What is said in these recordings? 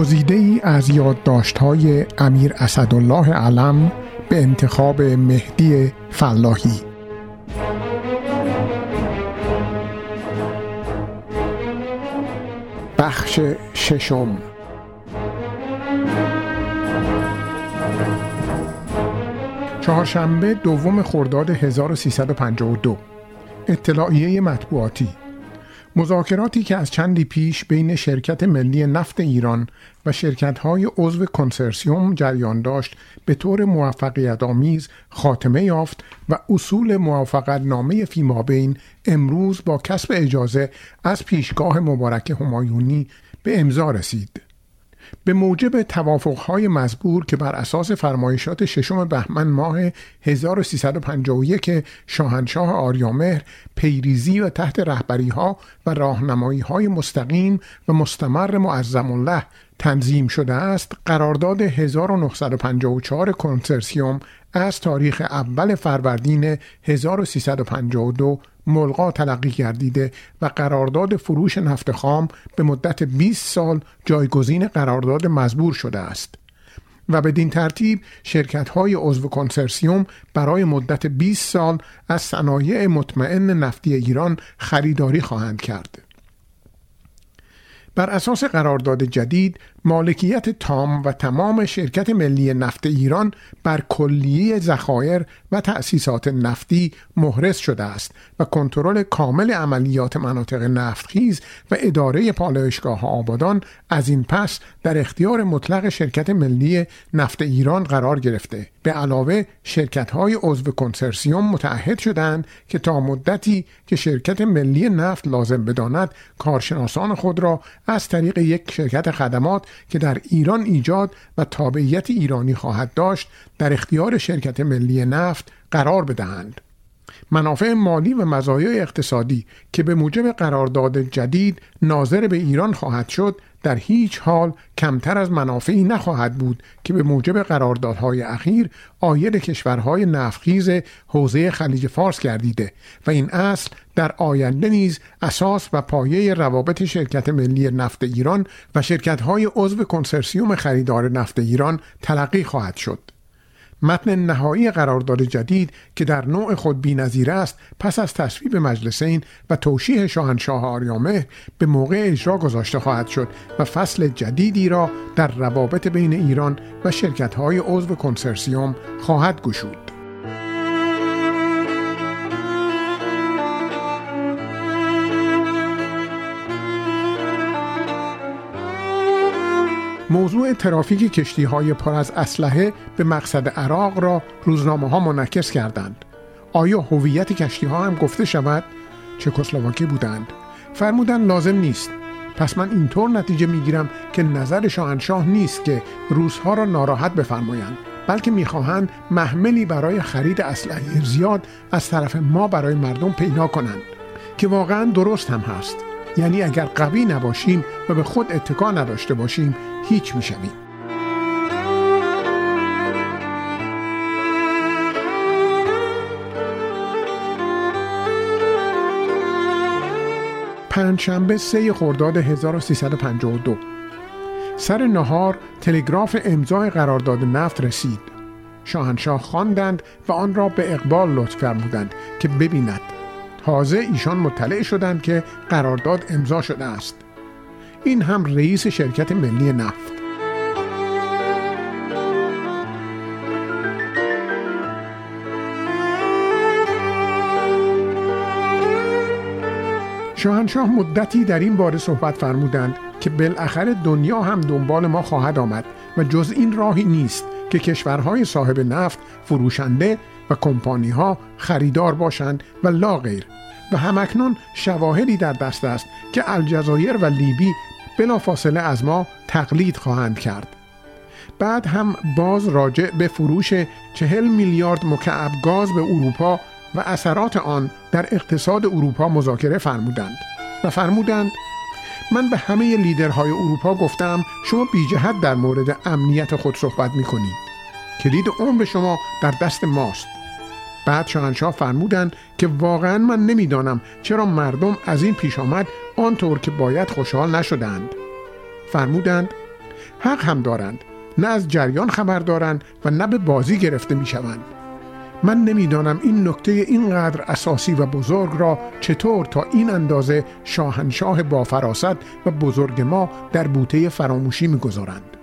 گزیده ای از یادداشت های امیر اسدالله علم به انتخاب مهدی فلاحی. بخش ششم. چهارشنبه دوم خرداد 1352 اطلاعیه مطبوعاتی. مذاکراتی که از چندی پیش بین شرکت ملی نفت ایران و شرکت‌های عضو کنسرسیوم جریان داشت به طور موفقیت آمیز خاتمه یافت و اصول موافقت نامه فیمابین امروز با کسب اجازه از پیشگاه مبارک همایونی به امضا رسید. به موجب توافقهای مزبور که بر اساس فرمایشات ششم بهمن ماه 1351 شاهنشاه آریامهر پیریزی و تحت رهبری ها و راهنمایی های مستقیم و مستمر معظم الله تنظیم شده است قرارداد 1954 کنسرسیوم از تاریخ اول فروردین 1352 ملغا تلقی گردیده و قرارداد فروش نفت خام به مدت 20 سال جایگزین قرارداد مزبور شده است و بدین ترتیب شرکت های عضو کنسرسیوم برای مدت 20 سال از صنایع مطمئن نفتی ایران خریداری خواهند کرد. بر اساس قرارداد جدید مالکیت تام و تمام شرکت ملی نفت ایران بر کلیه ذخایر و تأسیسات نفتی مهرس شده است و کنترل کامل عملیات مناطق نفتخیز و اداره پالایشگاه آبادان از این پس در اختیار مطلق شرکت ملی نفت ایران قرار گرفته. به علاوه شرکت های عضو کنسرسیوم متعهد شدند که تا مدتی که شرکت ملی نفت لازم بداند کارشناسان خود را از طریق یک شرکت خدمات که در ایران ایجاد و تابعیت ایرانی خواهد داشت در اختیار شرکت ملی نفت قرار بدهند. منافع مالی و مزایای اقتصادی که به موجب قرارداد جدید ناظر به ایران خواهد شد در هیچ حال کمتر از منافعی نخواهد بود که به موجب قراردادهای اخیر آید کشورهای نفخیز حوزه خلیج فارس گردیده و این اصل در آینده نیز اساس و پایه روابط شرکت ملی نفت ایران و شرکتهای عضو کنسرسیوم خریدار نفت ایران تلقی خواهد شد. متن نهایی قرارداد جدید که در نوع خود بینظیر است پس از تصویب مجلسین و توشیح شاهنشاه آریامه به موقع اجرا گذاشته خواهد شد و فصل جدیدی را در روابط بین ایران و شرکت‌های عضو کنسرسیوم خواهد گشود. موضوع ترافیک کشتی های پر از اسلحه به مقصد عراق را روزنامه ها منعکس کردند. آیا هویت کشتی ها هم گفته شود؟ چکسلواکی بودند. فرمودن لازم نیست. پس من اینطور نتیجه می‌گیرم که نظر شاهنشاه نیست که روزها را ناراحت بفرمایند بلکه می‌خواهند محملی برای خرید اسلحه زیاد از طرف ما برای مردم پیدا کنند که واقعا درست هم هست یعنی اگر قوی نباشیم و به خود اتکا نداشته باشیم هیچ می‌شویم. پنجشنبه سه خرداد 1352 سر نهار تلگراف امضای قرارداد نفت رسید. شاهنشاه خواندند و آن را به اقبال لطف فرمودند که ببیند تازه ایشان مطلع شدند که قرارداد امضا شده است. این هم رئیس شرکت ملی نفت. شاهنشاه مدتی در این باره صحبت فرمودند که بالاخره دنیا هم دنبال ما خواهد آمد و جز این راهی نیست که کشورهای صاحب نفت فروشنده و کمپانی ها خریدار باشند و لا غیر. و همکنون شواهدی در دست است که الجزایر و لیبی بلافاصله از ما تقلید خواهند کرد. بعد هم باز راجع به فروش چهل میلیارد مکعب گاز به اروپا و اثرات آن در اقتصاد اروپا مذاکره فرمودند و فرمودند من به همه لیدرهای اروپا گفتم شما بی جهت در مورد امنیت خود صحبت می کنید کلید عمر شما در دست ماست. بعد شاهنشاه فرمودند که واقعا من نمی‌دانم چرا مردم از این پیش آمد آنطور که باید خوشحال نشدند. فرمودند حق هم دارند نه از جریان خبر دارند و نه به بازی گرفته می شوند من نمی‌دانم این نکته اینقدر اساسی و بزرگ را چطور تا این اندازه شاهنشاه با فراست و بزرگ ما در بوته فراموشی می‌گذارند.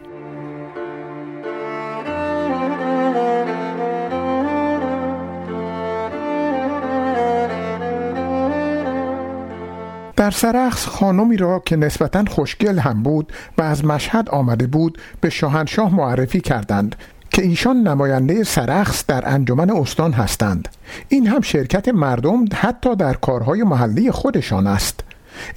در سرخص خانمی را که نسبتا خوشگل هم بود و از مشهد آمده بود به شاهنشاه معرفی کردند که ایشان نماینده سرخص در انجمن استان هستند. این هم شرکت مردم حتی در کارهای محلی خودشان است.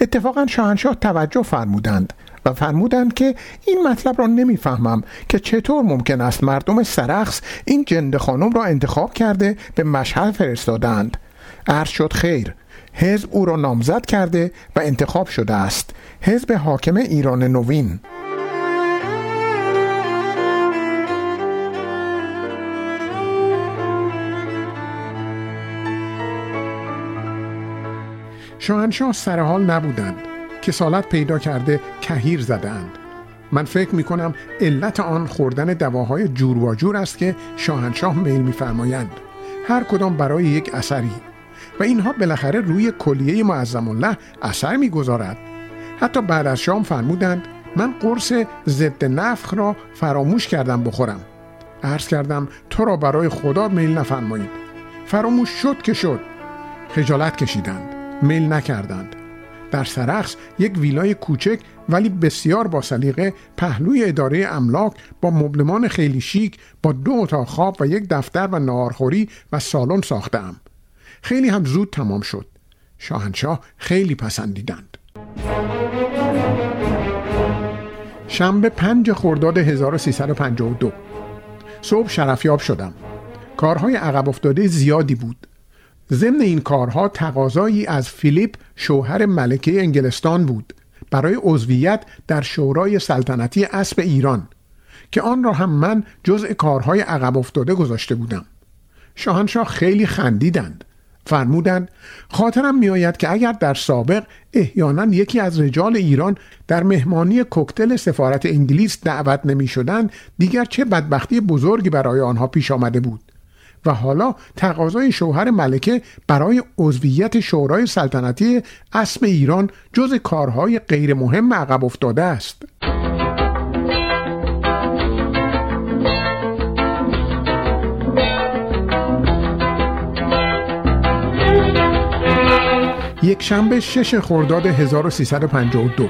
اتفاقا شاهنشاه توجه فرمودند و فرمودند که این مطلب را نمی‌فهمم که چطور ممکن است مردم سرخص این جند خانم را انتخاب کرده به مشهد فرستادند عرض شد خیر حزب او را نامزد کرده و انتخاب شده است. حزب حاکم ایران نوین. شاهنشاه سرحال نبودند. کسالت پیدا کرده کهیر زدند من فکر می کنم علت آن خوردن دواهای جور و جور است که شاهنشاه میل میفرمایند. هر کدام برای یک اثری. و اینها بالاخره روی کلیه معظم الله اثر می‌گذارد. حتی بعد از شام فرمودند من قرص ضد نفخ را فراموش کردم بخورم. عرض کردم تو را برای خدا میل نفرمایید. فراموش شد که شد. خجالت کشیدند. میل نکردند. در سرخص یک ویلای کوچک ولی بسیار با سلیقه پهلوی اداره املاک با مبلمان خیلی شیک با دو اتاق خواب و یک دفتر و نارخوری و سالن ساختم خیلی هم زود تمام شد. شاهنشاه خیلی پسندیدند. شنبه پنج خرداد 1352 صبح شرفیاب شدم. کارهای عقب افتاده زیادی بود. ضمن این کارها تقاضایی از فیلیپ شوهر ملکه انگلستان بود. برای عضویت در شورای سلطنتی اسب ایران که آن را هم من جزء کارهای عقب افتاده گذاشته بودم. شاهنشاه خیلی خندیدند. فرمودند خاطرم میآید که اگر در سابق احیانا یکی از رجال ایران در مهمانی کوکتل سفارت انگلیس دعوت نمی شدن دیگر چه بدبختی بزرگی برای آنها پیش آمده بود. و حالا تقاضای شوهر ملکه برای عضویت شورای سلطنتی اسب ایران جز کارهای غیر مهم عقب افتاده است. یک شنبه شش خرداد 1352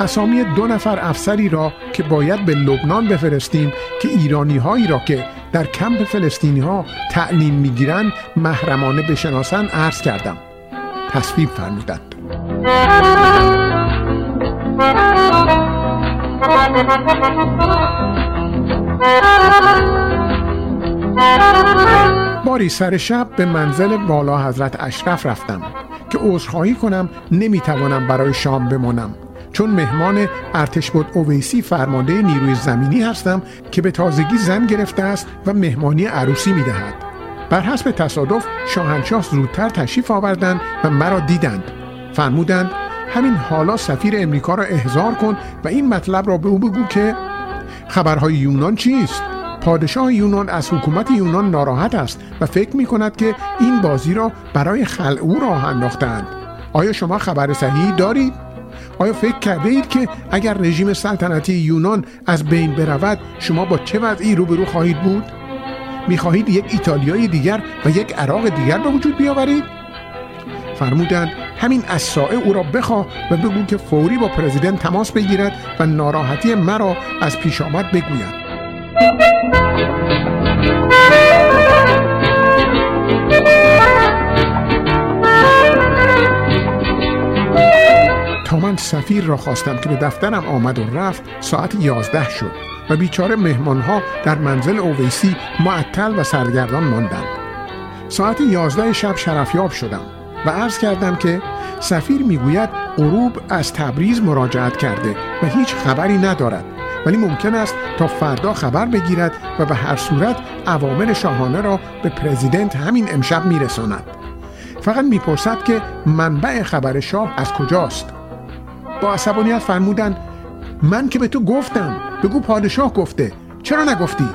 اسامی دو نفر افسری را که باید به لبنان بفرستیم که ایرانی هایی را که در کمپ فلسطینی ها تعلیم می‌گیرند محرمانه بشناسن عرض کردم. تصویب فرمودند. باری سر شب به منزل والا حضرت اشرف رفتم. که عذرخواهی کنم نمی‌توانم برای شام بمانم. چون مهمان ارتش بود اویسی فرمانده نیروی زمینی هستم که به تازگی زن گرفته است و مهمانی عروسی می‌دهد. بر حسب تصادف شاهنشاه زودتر تشریف آوردند و مرا دیدند. فرمودند همین حالا سفیر امریکا را احضار کن و این مطلب را به او بگو که خبرهای یونان چیست؟ پادشاه یونان از حکومت یونان ناراحت است و فکر می کند که این بازی را برای خلع او راه انداختند آیا شما خبر صحیحی دارید؟ آیا فکر کرده اید که اگر رژیم سلطنتی یونان از بین برود شما با چه وضعی روبرو خواهید بود؟ می‌خواهید یک ایتالیای دیگر و یک عراق دیگر به وجود بیاورید؟ فرمودند همین از او را بخواه و بگو که فوری با پرزیدنت تماس بگیرد و ناراحتی مرا از پیش آمد بگوید. تا من سفیر را خواستم که به دفترم آمد و رفت ساعت یازده شد و بیچاره مهمانها در منزل اویسی معطل و سرگردان ماندند. ساعت یازده شب شرفیاب شدم و عرض کردم که سفیر می‌گوید غروب از تبریز مراجعت کرده و هیچ خبری ندارد. ولی ممکن است تا فردا خبر بگیرد و به هر صورت عوامل شاهانه را به پرزیدنت همین امشب میرساند فقط می‌پرسد که منبع خبر شاه از کجاست با عصبانیت فرمودند من که به تو گفتم بگو پادشاه گفته چرا نگفتی؟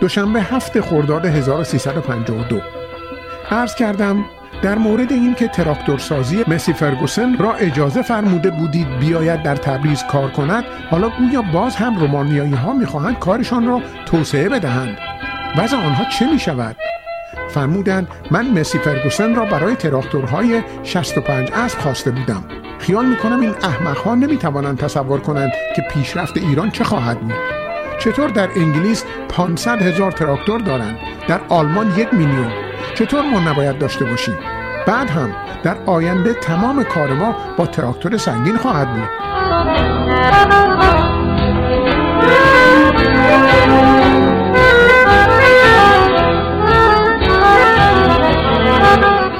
دوشنبه هفت خرداد 1352 عرض کردم در مورد این که تراکتورسازی مسی فرگوسن را اجازه فرموده بودید بیاید در تبریز کار کند حالا گویا باز هم رومانیایی ها می‌خواهند کارشان را توسعه بدهند. وضع آنها چه می شود؟ فرمودند من مسی فرگوسن را برای تراکتورهای 65 اسب خواسته بودم. خیال می‌کنم این احمقها نمی‌توانند تصور کنند که پیشرفت ایران چه خواهد بود. چطور در انگلیس 500 هزار تراکتور دارند در آلمان یک میلیون؟ چطور ما نباید داشته باشیم؟ بعد هم در آینده تمام کار ما با تراکتور سنگین خواهد بود.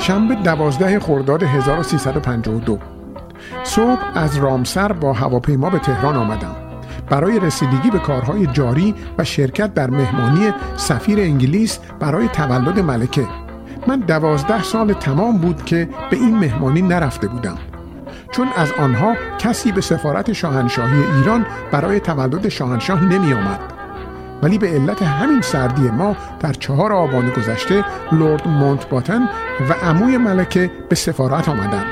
شنبه دوازده خرداد 1352 صبح از رامسر با هواپیما به تهران آمدم. برای رسیدگی به کارهای جاری و شرکت در مهمانی سفیر انگلیس برای تولد ملکه. من دوازده سال تمام بود که به این مهمانی نرفته بودم. چون از آنها کسی به سفارت شاهنشاهی ایران برای تولد شاهنشاه نمی آمد. ولی به علت همین سردی ما در چهار آبان گذشته لورد مونت باتن و عموی ملکه به سفارت آمدند.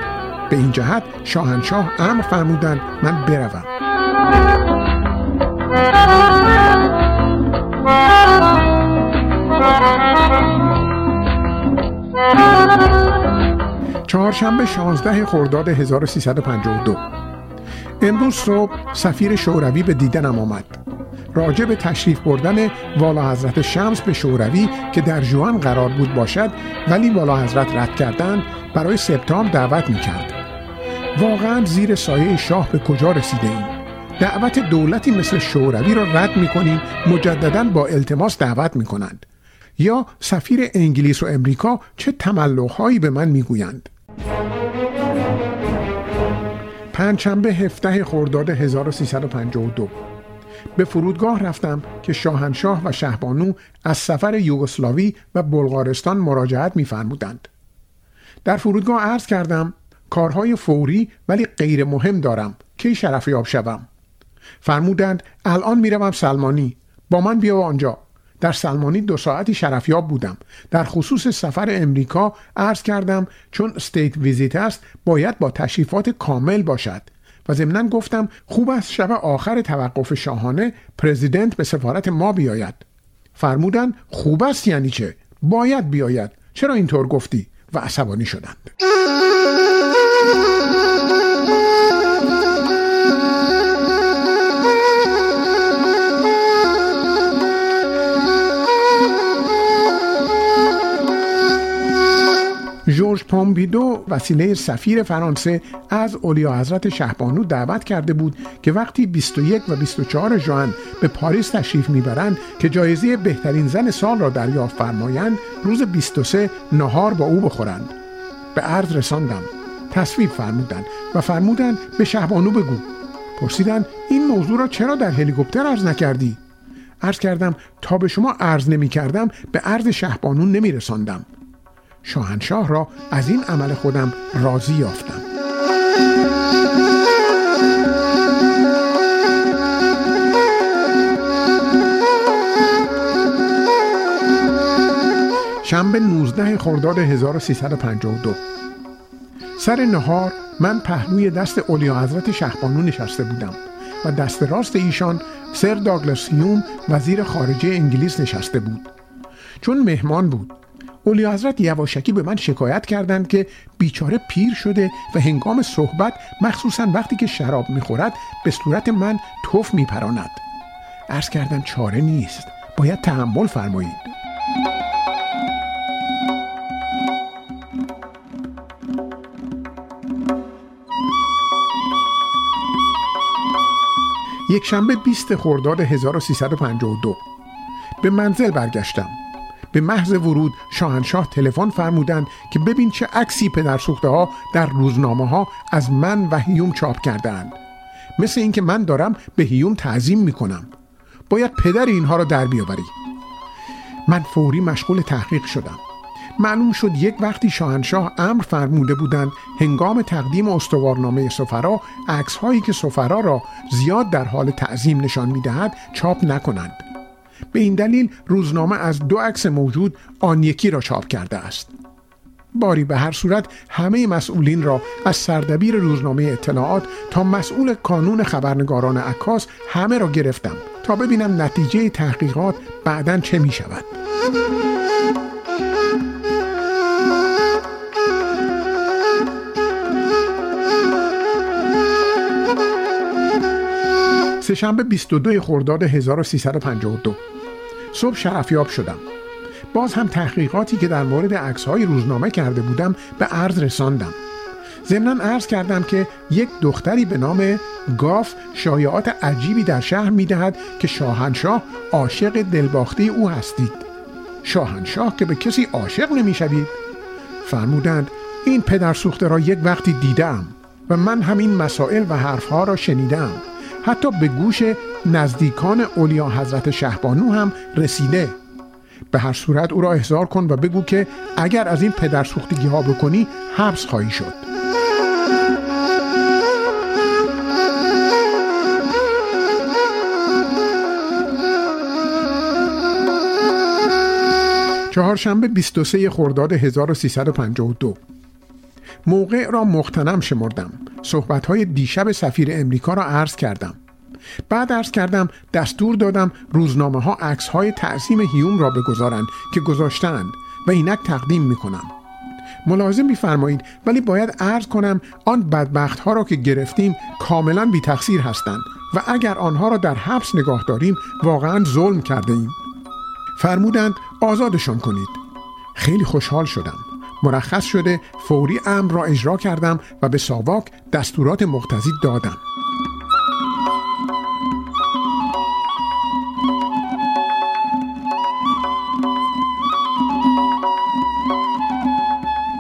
به این جهت شاهنشاه امر فرمودند من بروم. چهارشنبه 16 خرداد 1352 امروز صبح سفیر شوروی به دیدنم آمد راجع به تشریف بردن والا حضرت شمس به شوروی که در جوان قرار بود باشد ولی والا حضرت رد کردند برای سپتامبر دعوت می کرد. واقعا زیر سایه شاه به کجا رسیده ایم؟ دعوت دولتی مثل شوروی را رد می کنیم مجددا با التماس دعوت می کنند. یا سفیر انگلیس و امریکا چه تملقهایی به من می‌گویند. پنجشنبه هفته خرداد 1352 به فرودگاه رفتم که شاهنشاه و شهبانو از سفر یوگسلاوی و بلغارستان مراجعت میفرمودند. در فرودگاه عرض کردم کارهای فوری ولی غیر مهم دارم. کی شرف یاب شوم؟ فرمودند الان می‌روم سلمانی. با من بیا آنجا. در سلمانی دو ساعتی شرفیاب بودم. در خصوص سفر امریکا عرض کردم چون استیت ویزیت است باید با تشریفات کامل باشد. و ضمنا گفتم خوب است شب آخر توقف شاهانه پرزیدنت به سفارت ما بیاید. فرمودن خوب است یعنی چه؟ باید بیاید. چرا اینطور گفتی؟ و عصبانی شدند. جورج پومپیدو وسیله سفیر فرانسه از اولیا حضرت شهبانو دعوت کرده بود که وقتی 21 و 24 ژوئن به پاریس تشریف می‌برند که جایزه بهترین زن سال را دریافت فرمایند روز 23 نهار با او بخورند. به عرض رساندم. تصویب فرمودند و فرمودند به شهبانو بگو. پرسیدند این موضوع را چرا در هلیکوپتر عرض نکردی؟ عرض کردم تا به شما عرض نمی کردم به عرض شهبانو نمی رساندم شاهنشاه را از این عمل خودم راضی یافتم. شنبه 19 خرداد 1352 سر نهار من پهلوی دست اولیا حضرت شهبانو نشسته بودم و دست راست ایشان سر داگلس هیوم وزیر خارجه انگلیس نشسته بود. چون مهمان بود اولی حضرت یواشکی به من شکایت کردند که بیچاره پیر شده و هنگام صحبت مخصوصا وقتی که شراب می‌خورد به صورت من توف میپراند. ارز کردن چاره نیست. باید تحمل فرمایید. یک شنبه 20 خرداد 1352 به منزل برگشتم. به محض ورود شاهنشاه تلفن فرمودند که ببین چه عکسی پدر ها در روزنامه ها از من و هیوم چاپ کردند مثل اینکه من دارم به هیوم تعظیم می‌کنم. باید پدر اینها را در بیاوری. من فوری مشغول تحقیق شدم. معلوم شد یک وقتی شاهنشاه امر فرموده بودند هنگام تقدیم استوارنامه سفرا عکس هایی که سفرا را زیاد در حال تعظیم نشان می‌دهد چاپ نکنند. به این دلیل روزنامه از دو عکس موجود آن یکی را چاپ کرده است باری به هر صورت همه مسئولین را از سردبیر روزنامه اطلاعات تا مسئول کانون خبرنگاران عکاس همه را گرفتم تا ببینم نتیجه تحقیقات بعدا چه می شود. سهشنبه 22 خرداد 1352 صبح شرفیاب شدم. باز هم تحقیقاتی که در مورد عکس های روزنامه کرده بودم به عرض رساندم. ضمنا عرض کردم که یک دختری به نام گاف شایعات عجیبی در شهر می‌دهد که شاهنشاه عاشق دلباخته او هستید. شاهنشاه که به کسی عاشق نمی‌شوید. فرمودند این پدر سوخته را یک وقتی دیدم و من همین مسائل و حرفها را شنیدم حتی به گوش نزدیکان اولیا حضرت شهبانو هم رسیده. به هر صورت او را احضار کن و بگو که اگر از این پدر سوختگی ها بکنی حبس خواهی شد. چهارشنبه 23 خرداد 1352 موقع را مختنم شمردم. صحبت های دیشب سفیر امریکا را عرض کردم. بعد ارز کردم دستور دادم روزنامه ها عکس های تعظیم هیوم را بگذارند که گذاشتند و اینک تقدیم می کنم ملازم میفرمایید ولی باید عرض کنم آن بدبخت ها را که گرفتیم کاملا بی تقصیر هستند و اگر آنها را در حبس نگاه داریم واقعا ظلم کرده ایم فرمودند آزادشان کنید. خیلی خوشحال شدم. مرخص شده فوری امر را اجرا کردم و به ساواک دستورات مقتضی دادم.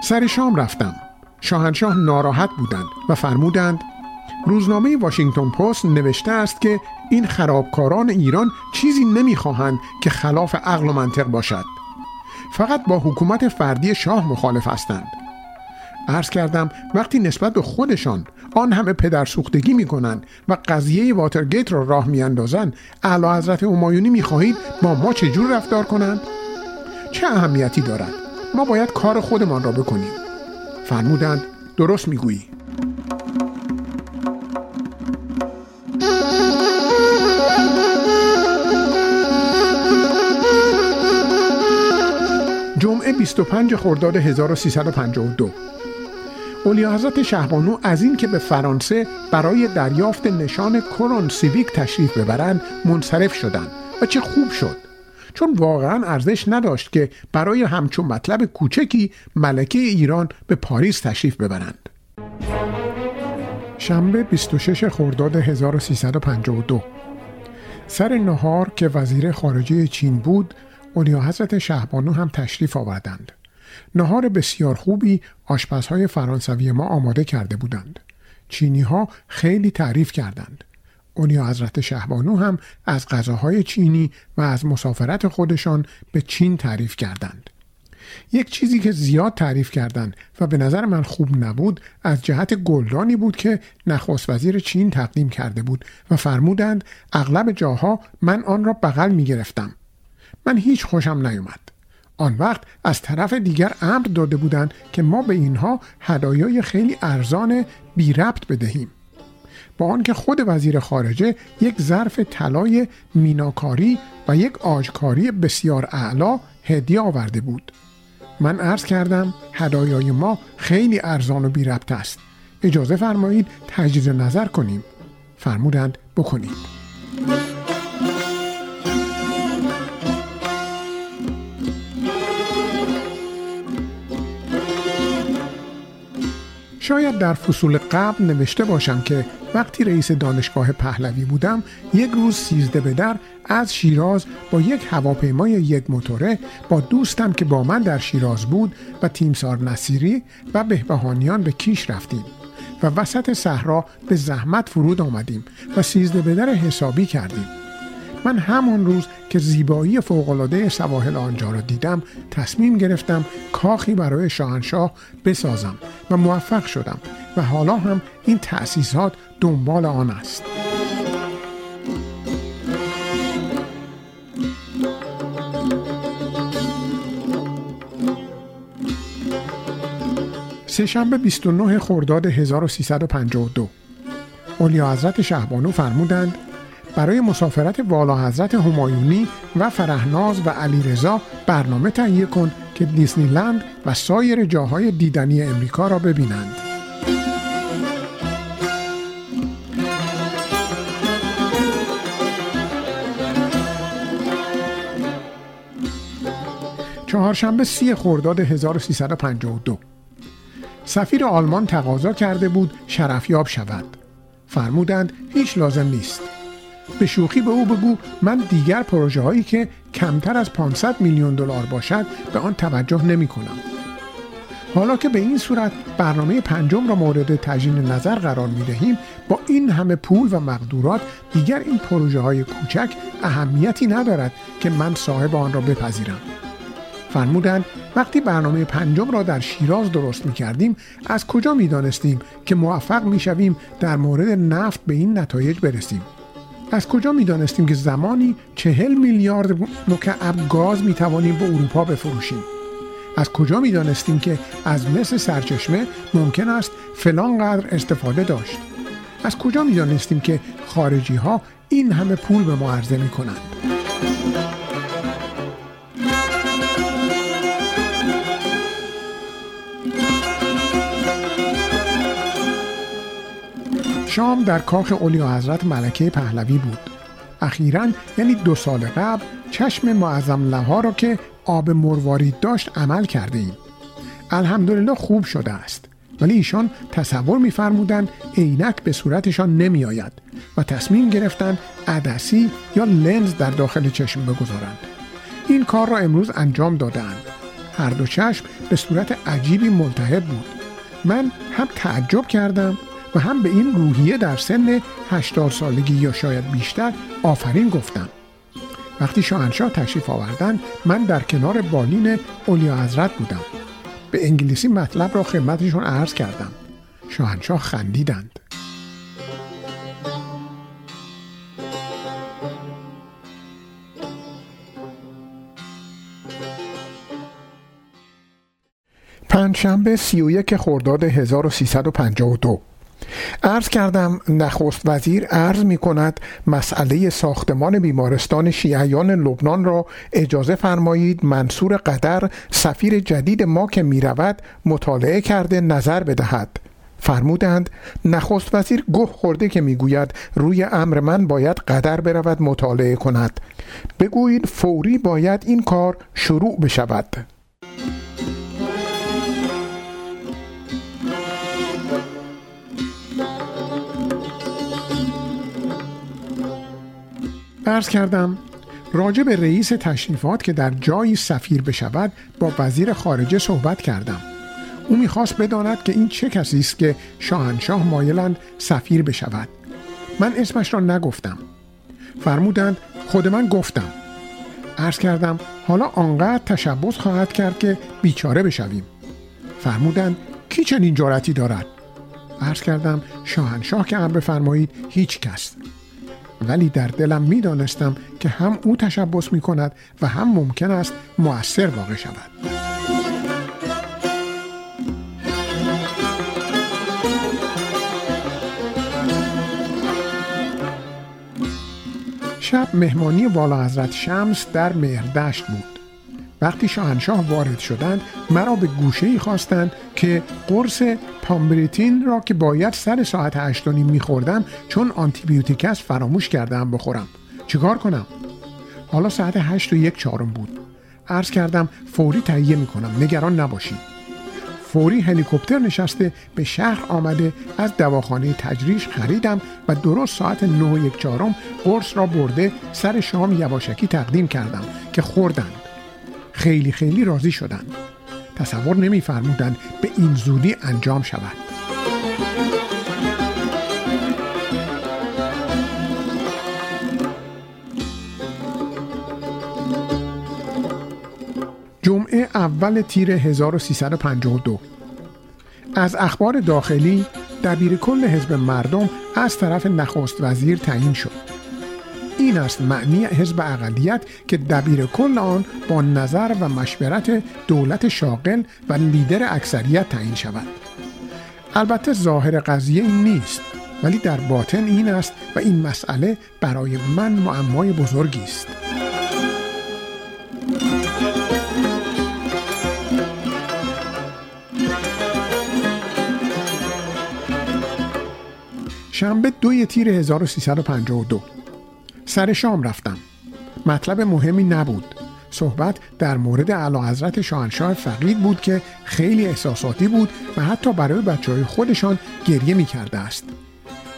سر شام رفتم شاهنشاه ناراحت بودند و فرمودند روزنامه واشنگتن پست نوشته است که این خرابکاران ایران چیزی نمی‌خواهند که خلاف عقل و منطق باشد فقط با حکومت فردی شاه مخالف هستند عرض کردم وقتی نسبت به خودشان آن همه پدر سوختگی می کنند و قضیه واترگیت را راه می اندازند اعلی حضرت همایونی می خواهید با ما چجور رفتار کنند؟ چه اهمیتی دارد؟ ما باید کار خودمان را بکنیم. فرمودند درست می‌گویی. جمعه 25 خرداد 1352 اولیا حضرت شهبانو از این که به فرانسه برای دریافت نشان کرون سیویک تشریف ببرند منصرف شدند و چه خوب شد. چون واقعا ارزش نداشت که برای همچون مطلب کوچکی ملکه ایران به پاریس تشریف ببرند. شنبه 26 خرداد 1352 سر نهار که وزیر خارجه چین بود اولیا حضرت شهبانو هم تشریف آوردند. نهار بسیار خوبی آشپزهای فرانسوی ما آماده کرده بودند. چینی ها خیلی تعریف کردند. اولیا حضرت شهبانو هم از غذاهای چینی و از مسافرت خودشان به چین تعریف کردند. یک چیزی که زیاد تعریف کردند و به نظر من خوب نبود از جهت گلدانی بود که نخست وزیر چین تقدیم کرده بود و فرمودند اغلب جاها من آن را بغل می گرفتم. من هیچ خوشم نیومد. آن وقت از طرف دیگر امر داده بودند که ما به اینها هدایای خیلی ارزان بی ربط بدهیم. با آنکه خود وزیر خارجه یک ظرف طلای میناکاری و یک آجکاری بسیار اعلا هدیه آورده بود. من عرض کردم هدایای ما خیلی ارزان و بی ربط است. اجازه فرمایید تجدید نظر کنیم. فرمودند بکنید. شاید در فصول قبل نوشته باشم که وقتی رئیس دانشگاه پهلوی بودم یک روز سیزده به در از شیراز با یک هواپیمای یک موتوره با دوستم که با من در شیراز بود و تیمسار نصیری و بهبهانیان به کیش رفتیم و وسط صحرا به زحمت فرود آمدیم و سیزده به در حسابی کردیم. من همان روز که زیبایی فوقالعاده سواحل آنجا را دیدم تصمیم گرفتم کاخی برای شاهنشاه بسازم و موفق شدم و حالا هم این تأسیسات دنبال آن است. سهشنبه 29 خرداد 1352 اولیا حضرت شهبانو فرمودند برای مسافرت والا حضرت همایونی و فرهناز و علیرضا برنامه تهیه کن که دیزنیلند و سایر جاهای دیدنی امریکا را ببینند. چهارشنبه سی خرداد 1352 سفیر آلمان تقاضا کرده بود شرفیاب شود. فرمودند هیچ لازم نیست. به شوخی به او بگو من دیگر پروژه هایی که کمتر از 500 میلیون دلار باشد به آن توجه نمی کنم. حالا که به این صورت برنامه پنجم را مورد تجدید نظر قرار می دهیم با این همه پول و مقدورات دیگر این پروژه های کوچک اهمیتی ندارد که من صاحب آن را بپذیرم فرمودند وقتی برنامه پنجم را در شیراز درست می کردیم از کجا می دانستیم که موفق می شویم در مورد نفت به این نتایج برسیم از کجا می دانستیم که زمانی چهل میلیارد مکعب گاز می توانیم به اروپا بفروشیم؟ از کجا می دانستیم که از مس سرچشمه ممکن است فلان قدر استفاده داشت؟ از کجا می دانستیم که خارجی ها این همه پول به ما عرضه می کنند شام در کاخ اولیا حضرت ملکه پهلوی بود. اخیرا یعنی دو سال قبل چشم معظم لها را که آب مروارید داشت عمل کرده ایم. الحمدلله خوب شده است. ولی ایشان تصور میفرمودند عینک به صورتشان نمی آید و تصمیم گرفتند عدسی یا لنز در داخل چشم بگذارند. این کار را امروز انجام دادند هر دو چشم به صورت عجیبی ملتهب بود. من هم تعجب کردم و هم به این روحیه در سن 80 سالگی یا شاید بیشتر آفرین گفتم. وقتی شاهنشاه تشریف آوردن من در کنار بالین اولیا حضرت بودم. به انگلیسی مطلب را خدمتشون عرض کردم. شاهنشاه خندیدند. پنجشنبه 31 خرداد 1352 عرض کردم نخست وزیر عرض می کند مسئله ساختمان بیمارستان شیعیان لبنان را اجازه فرمایید منصور قدر سفیر جدید ما که می رود مطالعه کرده نظر بدهد. فرمودند نخست وزیر گه خورده که می‌گوید روی امر من باید قدر برود مطالعه کند. بگویید فوری باید این کار شروع بشود. ارز کردم راجع به رئیس تشریفات که در جایی سفیر بشود با وزیر خارجه صحبت کردم. او می‌خواست بداند که این چه کسی است که شاهنشاه مایلند سفیر بشود. من اسمش را نگفتم. فرمودند خود من گفتم. عرض کردم حالا آنقدر تشبس خواهد کرد که بیچاره بشویم. فرمودند کی چنین جارتی دارد؟ عرض کردم شاهنشاه که امر بفرمایید هیچ کس. ولی در دلم می‌دانستم که هم او تشبس می کند و هم ممکن است مؤثر واقع شود. شب مهمانی والا حضرت شمس در مهردشت بود. وقتی شاهنشاه وارد شدند مرا به گوشه ای خواستند که قرص پامبریتین را که باید سر ساعت هشت میخوردم چون آنتیبیوتیک است فراموش کردم بخورم. چیکار کنم؟ حالا ساعت هشت و یک چهارم بود. عرض کردم فوری تهیه می‌کنم. نگران نباشید. فوری هلیکوپتر نشسته به شهر آمده. از دواخانه تجریش خریدم و درست ساعت نه و یک چهارم قرص را برده سر شام یواشکی تقدیم کردم که خوردند. خیلی خیلی راضی شدند تصور نمیفرمودند به این زودی انجام شود. جمعه اول تیر 1352 از اخبار داخلی دبیر کل حزب مردم از طرف نخست وزیر تعیین شد. این است معنی حزب اقلیت که دبیر کل آن با نظر و مشورت دولت شاغل و لیدر اکثریت تعیین شود. البته ظاهر قضیه این نیست ولی در باطن این است و این مسئله برای من معمای بزرگی است. شنبه دوی تیر 1352 سر شام رفتم. مطلب مهمی نبود. صحبت در مورد علا حضرت شاهنشاه فقید بود که خیلی احساساتی بود و حتی برای بچه های خودشان گریه می کرده است.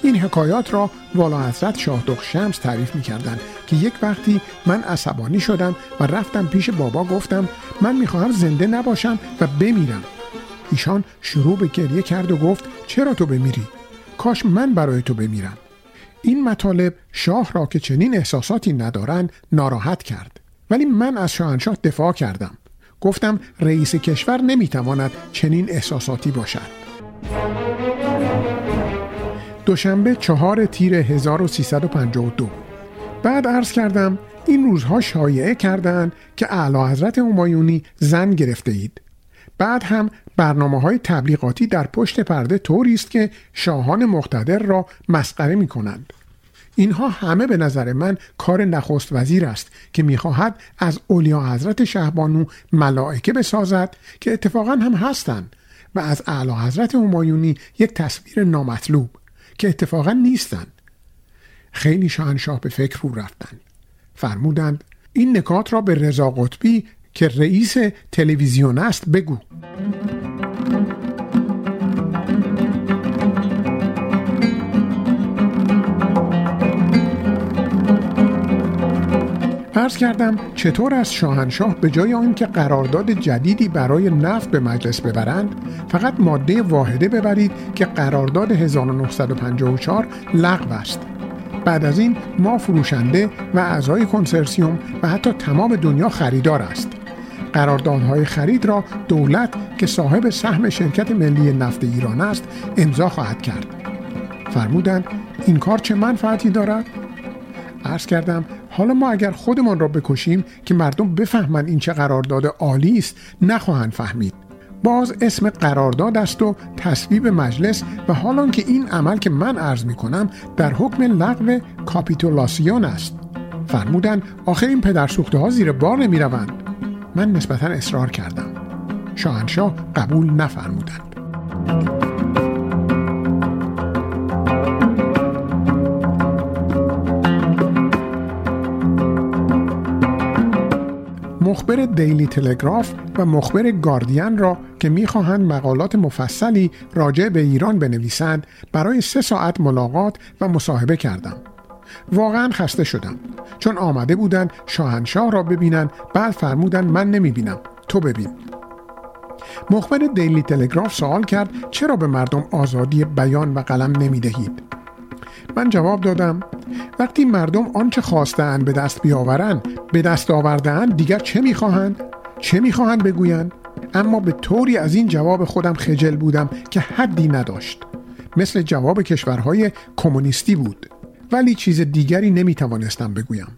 این حکایات را والا حضرت شاه شمس تعریف می کردن که یک وقتی من عصبانی شدم و رفتم پیش بابا گفتم من می‌خواهم زنده نباشم و بمیرم. ایشان شروع به گریه کرد و گفت چرا تو بمیری؟ کاش من برای تو بمیرم. این مطالب شاه را که چنین احساساتی ندارند ناراحت کرد. ولی من از شاهنشاه دفاع کردم. گفتم رئیس کشور نمی‌تواند چنین احساساتی باشد. دوشنبه چهار تیر 1352 بعد عرض کردم این روزها شایعه کردند که اعلی حضرت همایونی زن گرفته اید بعد هم برنامه های تبلیغاتی در پشت پرده طوری است که شاهان مقتدر را مسخره می کنند. اینها همه به نظر من کار نخست وزیر است که می‌خواهد از اولیا حضرت شهبانو ملائکه بسازد که اتفاقا هم هستند و از اعلی حضرت همایونی یک تصویر نامطلوب که اتفاقا نیستند خیلی شاهنشاه به فکر رو رفتند فرمودند این نکات را به رضا قطبی که رئیس تلویزیون است بگو. عرض کردم چطور از شاهنشاه به جای آنکه قرارداد جدیدی برای نفت به مجلس ببرند فقط ماده واحده ببرید که قرارداد 1954 لغو است. بعد از این ما فروشنده و اعضای کنسرسیوم و حتی تمام دنیا خریدار است. قراردادهای خرید را دولت که صاحب سهم شرکت ملی نفت ایران است امضا خواهد کرد. فرمودند این کار چه منفعتی دارد؟ عرض کردم حالا ما اگر خودمان را بکشیم که مردم بفهمند این چه قرارداد عالی است نخواهند فهمید. باز اسم قرارداد است و تصویب مجلس و حالا که این عمل که من عرض می کنم در حکم لغو کاپیتولاسیون است. فرمودن آخر این پدر ها زیر بار نمی روند من نسبتا اصرار کردم. شاهنشاه قبول نفرمودند. مخبر دیلی تلگراف و مخبر گاردین را که می‌خواهند مقالات مفصلی راجع به ایران بنویسند برای سه ساعت ملاقات و مصاحبه کردم. واقعا خسته شدم. چون آمده بودند شاهنشاه را ببینند بعد فرمودند من نمی‌بینم. تو ببین. مخبر دیلی تلگراف سوال کرد چرا به مردم آزادی بیان و قلم نمی‌دهید؟ من جواب دادم وقتی مردم آنچه خواستند به دست بیاورند به دست آوردهاند دیگر چه می‌خواهند؟ چه می‌خواهند بگویند؟ اما به طوری از این جواب خودم خجل بودم که حدی نداشت. مثل جواب کشورهای کمونیستی بود. ولی چیز دیگری نمی‌توانستم بگویم.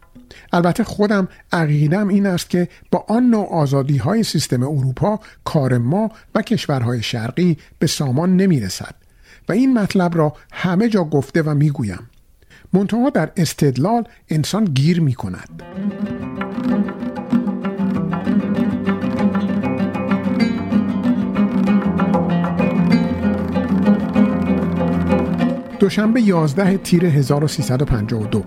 البته خودم عقیدم این است که با آن نوع آزادی های سیستم اروپا کار ما و کشورهای شرقی به سامان نمی رسد و این مطلب را همه جا گفته و می‌گویم. منتها در استدلال انسان گیر می کند دوشنبه 11 تیر 1352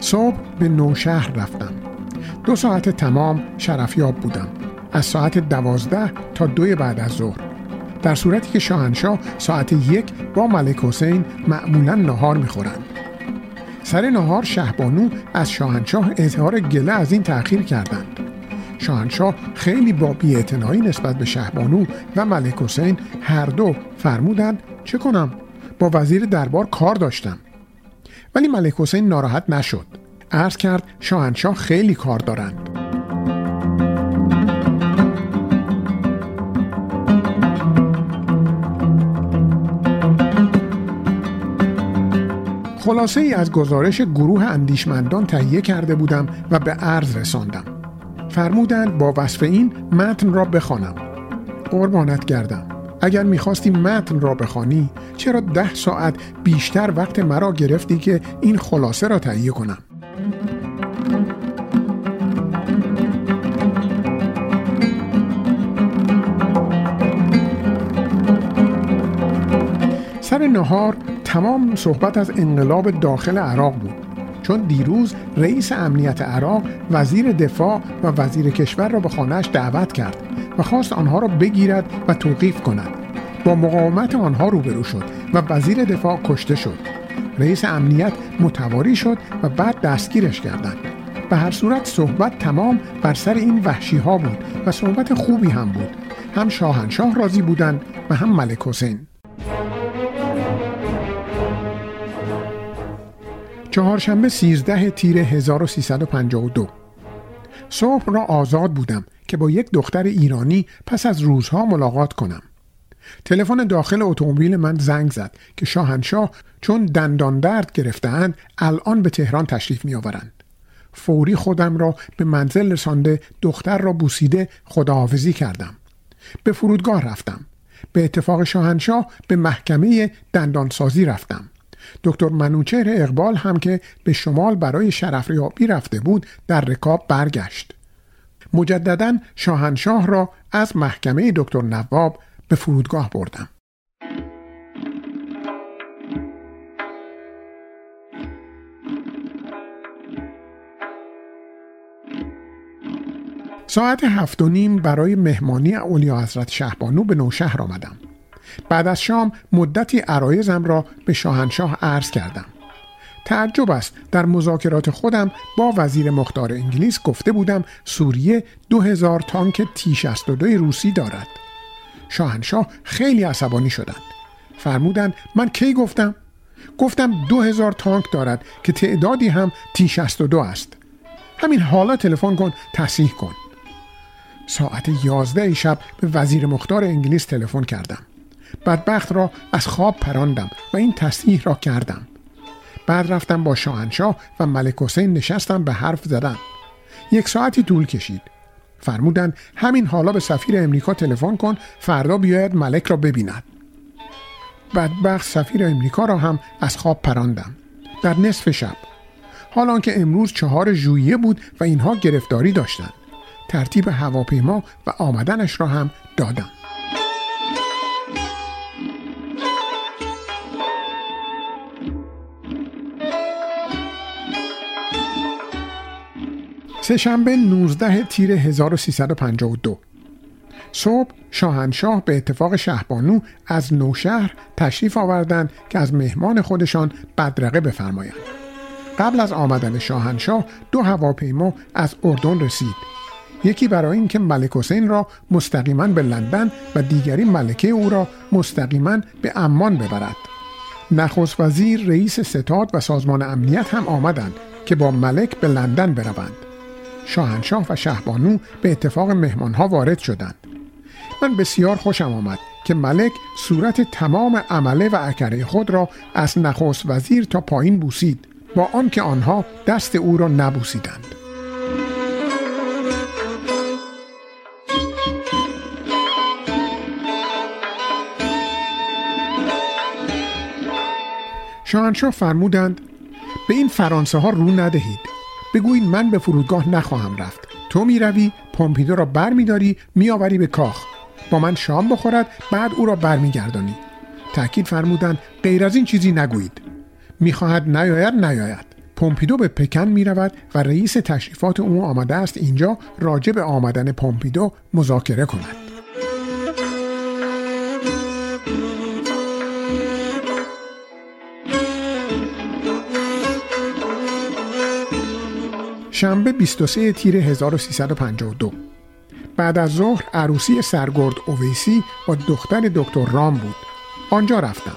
صبح به نوشهر رفتم. دو ساعت تمام شرفیاب بودم. از ساعت دوازده تا دوی بعد از ظهر. در صورتی که شاهنشاه ساعت یک با ملک حسین معمولا نهار می‌خورند سر نهار شهبانو از شاهنشاه اظهار گله از این تأخیر کردند. شاهنشاه خیلی با بیاعتنایی نسبت به شهبانو و ملک حسین هر دو فرمودند چه کنم؟ با وزیر دربار کار داشتم. ولی ملک حسین ناراحت نشد. عرض کرد شاهنشاه خیلی کار دارند. خلاصه ای از گزارش گروه اندیشمندان تهیه کرده بودم و به عرض رساندم. فرمودند با وصف این متن را بخوانم. قربانت گردم. اگر می‌خواستی متن را بخوانی چرا ده ساعت بیشتر وقت مرا گرفتی که این خلاصه را تهیه کنم؟ سر نهار تمام صحبت از انقلاب داخل عراق بود. چون دیروز رئیس امنیت عراق وزیر دفاع و وزیر کشور را به خانهش دعوت کرد. و خواست آنها را بگیرد و توقیف کند. با مقاومت آنها روبرو شد و وزیر دفاع کشته شد. رئیس امنیت متواری شد و بعد دستگیرش کردند. به هر صورت صحبت تمام بر سر این وحشی ها بود و صحبت خوبی هم بود. هم شاهنشاه راضی بودند و هم ملک حسین. چهارشنبه 13 تیر 1352 صبح را آزاد بودم. که با یک دختر ایرانی پس از روزها ملاقات کنم. تلفن داخل اتومبیل من زنگ زد که شاهنشاه چون دندان درد گرفتهاند الان به تهران تشریف می آورند. فوری خودم را به منزل رسانده دختر را بوسیده خداحافظی کردم. به فرودگاه رفتم. به اتفاق شاهنشاه به محکمه دندانسازی رفتم. دکتر منوچهر اقبال هم که به شمال برای شرفیابی رفته بود در رکاب برگشت. مجددا شاهنشاه را از محکمه دکتر نواب به فرودگاه بردم. ساعت هفت و نیم برای مهمانی اولیا حضرت شهبانو به نوشهر آمدم. بعد از شام مدتی عرایزم را به شاهنشاه عرض کردم. تعجب است. در مذاکرات خودم با وزیر مختار انگلیس گفته بودم سوریه دو هزار تانک تی 62 روسی دارد. شاهنشاه خیلی عصبانی شدند. فرمودند من کی گفتم؟ گفتم دو هزار تانک دارد که تعدادی هم تی 62 است. همین حالا تلفن کن تصحیح کن. ساعت یازده شب به وزیر مختار انگلیس تلفن کردم. بدبخت را از خواب پراندم و این تصحیح را کردم. بعد رفتم با شاهنشاه و ملک حسین نشستم به حرف زدن. یک ساعتی طول کشید. فرمودند همین حالا به سفیر امریکا تلفن کن فردا بیاید ملک را ببیند. بدبخت سفیر امریکا را هم از خواب پراندم. در نصف شب. حالا که امروز چهار ژوئیه بود و اینها گرفتاری داشتند. ترتیب هواپیما و آمدنش را هم دادم. سهشنبه 19 تیر 1352 صبح شاهنشاه به اتفاق شهبانو از نوشهر تشریف آوردند که از مهمان خودشان بدرقه بفرمایند. قبل از آمدن شاهنشاه دو هواپیما از اردن رسید. یکی برای اینکه ملک حسین را مستقیما به لندن و دیگری ملکه او را مستقیما به امان ببرد. نخست وزیر رئیس ستاد و سازمان امنیت هم آمدند که با ملک به لندن بروند. شاهنشاه و شهبانو به اتفاق مهمانها وارد شدند. من بسیار خوشم آمد که ملک صورت تمام عمله و اکره خود را از نخست وزیر تا پایین بوسید با آنکه آنها دست او را نبوسیدند. شاهنشاه فرمودند به این فرانسه ها رو ندهید. بگویید من به فرودگاه نخواهم رفت. تو می‌روی پومپیدو را بر میداری میآوری به کاخ. با من شام بخورد بعد او را برمیگردانی. تأکید فرمودند غیر از این چیزی نگویید. می‌خواهد نیاید نیاید. پومپیدو به پکن می رود و رئیس تشریفات او آمده است اینجا راجع به آمدن پومپیدو مذاکره کند. شنبه 23 تیر 1352 بعد از ظهر عروسی سرگرد اویسی با دختر دکتر رام بود. آنجا رفتم.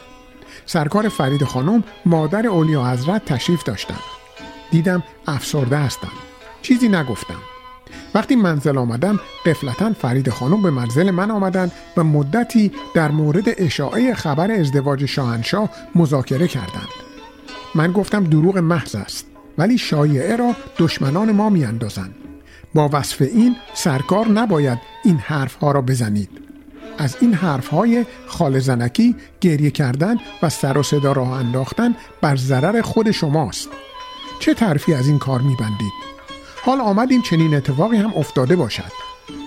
سرکار فرید خانم مادر اولیا حضرت تشریف داشتند. دیدم افسرده هستند چیزی نگفتم. وقتی منزل آمدم قفلتا فرید خانم به منزل من آمدند و مدتی در مورد اشاعه خبر ازدواج شاهنشاه مذاکره کردند. من گفتم دروغ محض است. ولی شایعه را دشمنان ما میاندازند. با وصف این سرکار نباید این حرف ها را بزنید. از این حرف های خال زنکی گریه کردن و سر و صدا راه انداختن بر ضرر خود شماست. چه طرفی از این کار میبندید؟ حال آمدیم چنین اتفاقی هم افتاده باشد.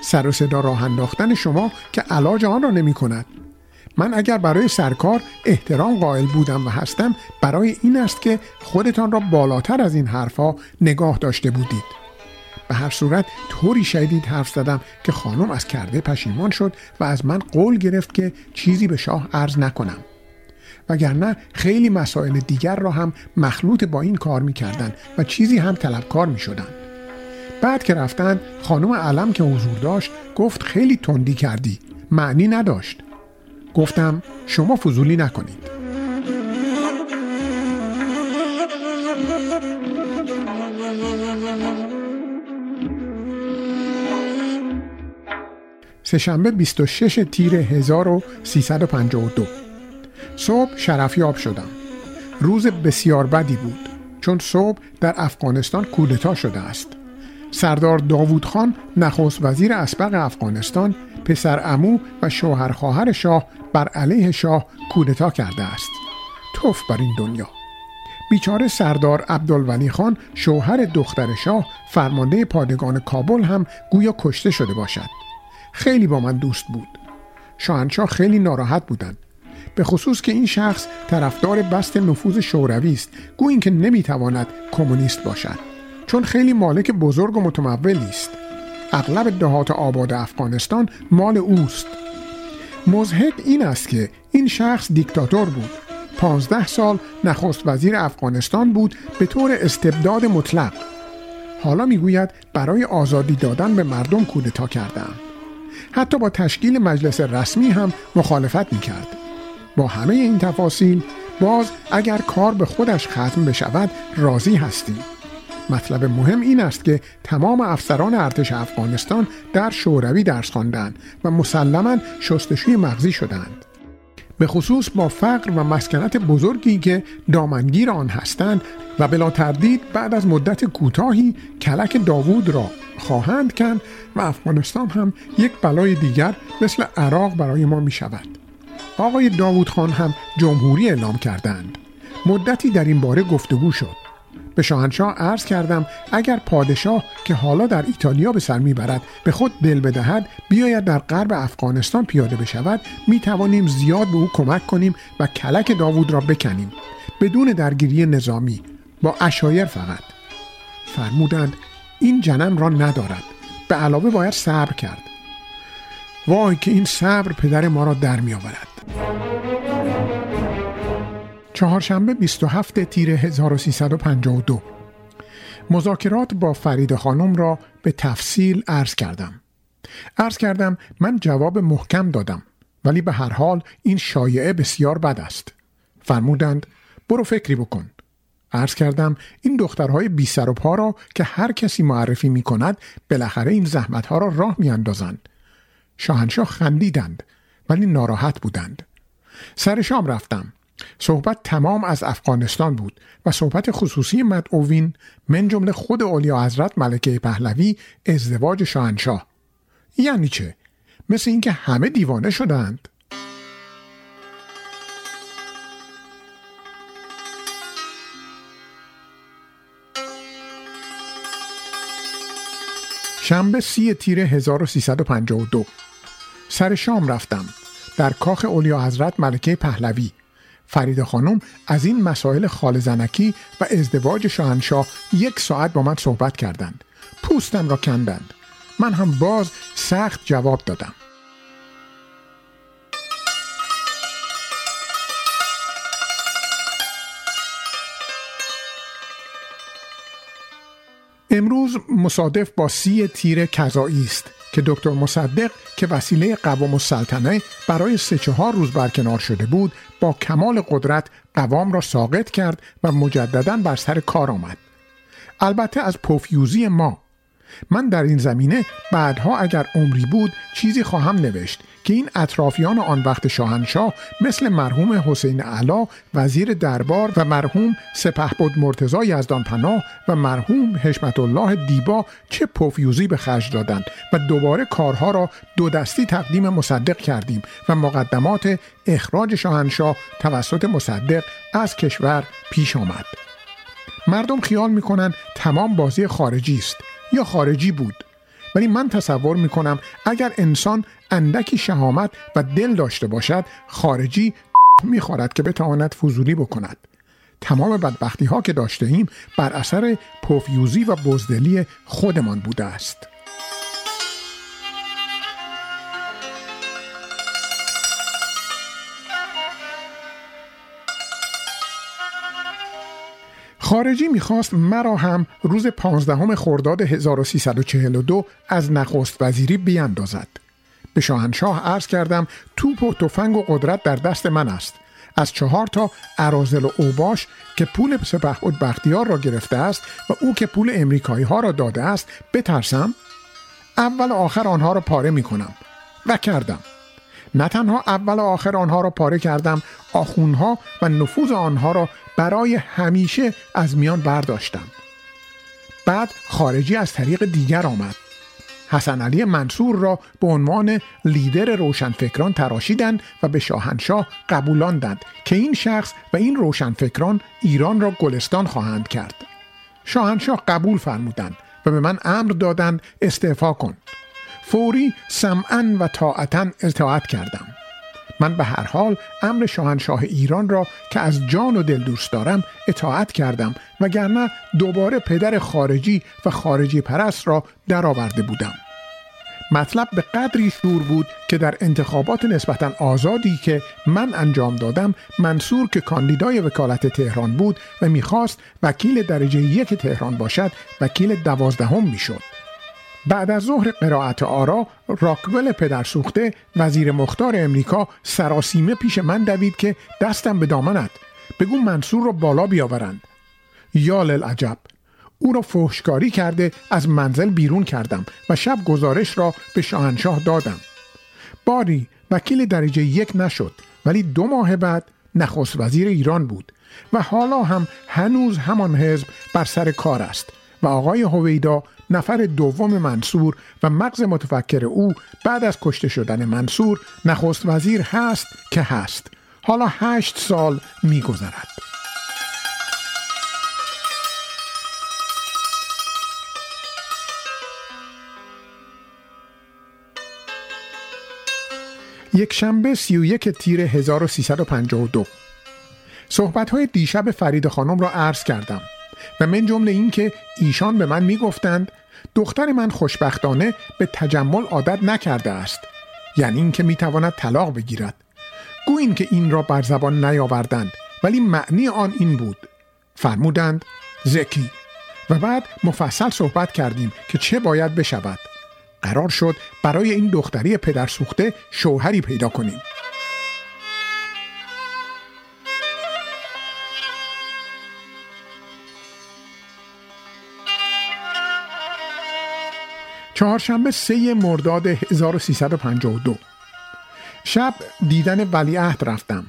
سر و صدا راه انداختن شما که علاج آن را نمی کند من اگر برای سرکار احترام قائل بودم و هستم برای این است که خودتان را بالاتر از این حرفها نگاه داشته بودید. به هر صورت طوری شدید حرف زدم که خانم از کرده پشیمان شد و از من قول گرفت که چیزی به شاه عرض نکنم. وگرنه خیلی مسائل دیگر را هم مخلوط با این کار می‌کردند و چیزی هم طلبکار می شدن. بعد که رفتن خانم علم که حضور داشت گفت خیلی تندی کردی معنی نداشت. گفتم شما فضولی نکنید. سهشنبه 26 تیر 1352 صبح شرفیاب شدم. روز بسیار بدی بود چون صبح در افغانستان کودتا شده است. سردار داوود خان نخست وزیر اسبق افغانستان پسر امو و شوهر خواهر شاه بر علیه شاه کودتا کرده است. توف بر این دنیا. بیچاره سردار عبدالولی خان شوهر دختر شاه فرمانده پادگان کابل هم گویا کشته شده باشد. خیلی با من دوست بود. شاهنشاه خیلی ناراحت بودند. به خصوص که این شخص طرفدار بست نفوذ شوروی است گو اینکه نمی‌تواند کمونیست باشد. چون خیلی مالک بزرگ و متمولی است اغلب دهات آباد افغانستان مال اوست. مزهک این است که این شخص دیکتاتور بود. پانزده سال نخست وزیر افغانستان بود به طور استبداد مطلق. حالا می‌گوید برای آزادی دادن به مردم کودتا کردم حتی با تشکیل مجلس رسمی هم مخالفت می‌کرد. با همه این تفاصیل باز اگر کار به خودش ختم بشود راضی هستیم. مطلب مهم این است که تمام افسران ارتش افغانستان در شوروی درس خواندند و مسلما شستشوی مغزی شدند. به خصوص با فقر و مسکنت بزرگی که دامنگیر آن هستند و بلا تردید بعد از مدت کوتاهی کلک داوود را خواهند کند و افغانستان هم یک بلای دیگر مثل عراق برای ما می شود آقای داوود خان هم جمهوری اعلام کردند. مدتی در این باره گفتگو شد. به شاهنشاه عرض کردم اگر پادشاه که حالا در ایتالیا به سر می‌برد به خود دل بدهد بیاید در غرب افغانستان پیاده بشود می توانیم زیاد به او کمک کنیم و کلک داوود را بکنیم. بدون درگیری نظامی با اشایر فقط. فرمودند این جنم را ندارد. به علاوه باید صبر کرد. وای که این صبر پدر ما را در می آورد چهارشنبه 27 تیر 1352 مذاکرات با فرید خانم را به تفصیل عرض کردم. عرض کردم من جواب محکم دادم ولی به هر حال این شایعه بسیار بد است. فرمودند برو فکری بکن. عرض کردم این دخترهای بی سر و پا را که هر کسی معرفی می کند بالاخره این زحمتها را راه می اندازند. شاهنشاه خندیدند ولی ناراحت بودند. سر شام رفتم. صحبت تمام از افغانستان بود و صحبت خصوصی مدعوین من جمله خود اولیا حضرت ملکه پهلوی ازدواج شاهنشاه. یعنی چه؟ مثل اینکه همه دیوانه شدند. شنبه سی تیر 1352 سر شام رفتم. در کاخ اولیا حضرت ملکه پهلوی. فرید خانم از این مسائل خال زنکی و ازدواج شاهنشاه یک ساعت با من صحبت کردند. پوستم را کندند. من هم باز سخت جواب دادم. امروز مصادف با سی تیر کذایی است که دکتر مصدق که وسیله قوام السلطنه برای سه چهار روز برکنار شده بود با کمال قدرت قوام را ساقط کرد و مجددا بر سر کار آمد. البته از پوفیوزی ما من در این زمینه بعدها اگر عمری بود چیزی خواهم نوشت که این اطرافیان آن وقت شاهنشاه مثل مرحوم حسین علا وزیر دربار و مرحوم سپهبد مرتضی یزدان پناه و مرحوم حشمت الله دیبا چه پفیوزی به خرج دادند و دوباره کارها را دو دستی تقدیم مصدق کردیم و مقدمات اخراج شاهنشاه توسط مصدق از کشور پیش آمد. مردم خیال می‌کنند تمام بازی خارجی است. یا خارجی بود. ولی من تصور می کنم اگر انسان اندکی شهامت و دل داشته باشد خارجی می‌خورد که بتواند فضولی بکند. تمام بدبختی ها که داشته ایم بر اثر پوفیوزی و بزدلی خودمان بوده است. خارجی می‌خواست مرا هم روز 15 خرداد 1342 از نخست وزیری بیاندازد. به شاهنشاه عرض کردم توپ و تفنگ و قدرت در دست من است. از چهار تا ارازل و اوباش که پول سپهبد بختیار را گرفته است و او که پول امریکایی ها را داده است بترسم اول و آخر آنها را پاره می کنم و کردم نه تنها اول و آخر آنها را پاره کردم آخونها و نفوذ آنها را برای همیشه از میان برداشتم. بعد خارجی از طریق دیگر آمد. حسن علی منصور را به عنوان لیدر روشنفکران تراشیدند و به شاهنشاه قبولاندند که این شخص و این روشنفکران ایران را گلستان خواهند کرد. شاهنشاه قبول فرمودند و به من امر دادند استعفا کن. فوری سمعا و طاعتا اطاعت کردم. من به هر حال امر شاهنشاه ایران را که از جان و دل دوست دارم اطاعت کردم وگرنه دوباره پدر خارجی و خارجی پرست را درآورده بودم. مطلب به قدری شور بود که در انتخابات نسبتا آزادی که من انجام دادم منصور که کاندیدای وکالت تهران بود و می‌خواست وکیل درجه یک تهران باشد وکیل دوازدهم می‌شد. بعد از ظهر قرائت آرا راکول پدر سوخته وزیر مختار امریکا سراسیمه پیش من دوید که دستم به دامنت. بگو منصور رو بالا بیاورند. یا عجب او را فحشکاری کرده از منزل بیرون کردم و شب گزارش را به شاهنشاه دادم. باری وکیل درجه یک نشد ولی دو ماه بعد نخست وزیر ایران بود و حالا هم هنوز همان حزب بر سر کار است و آقای هویدا نفر دوم منصور و مغز متفکر او بعد از کشته شدن منصور نخست وزیر هست که هست. حالا هشت سال میگذرد. یک شنبه سی و یک تیر 1352 صحبت های دیشب فرید خانم را عرض کردم. و من جمله این که ایشان به من می‌گفتند دختر من خوشبختانه به تجمل عادت نکرده است. یعنی اینکه می‌تواند طلاق بگیرد. گویین که این را بر زبان نیاوردند ولی معنی آن این بود. فرمودند زکی و بعد مفصل صحبت کردیم که چه باید بشود. قرار شد برای این دختری پدر سوخته شوهری پیدا کنیم. چهارشنبه سه مرداد 1352 شب دیدن ولیعهد رفتم.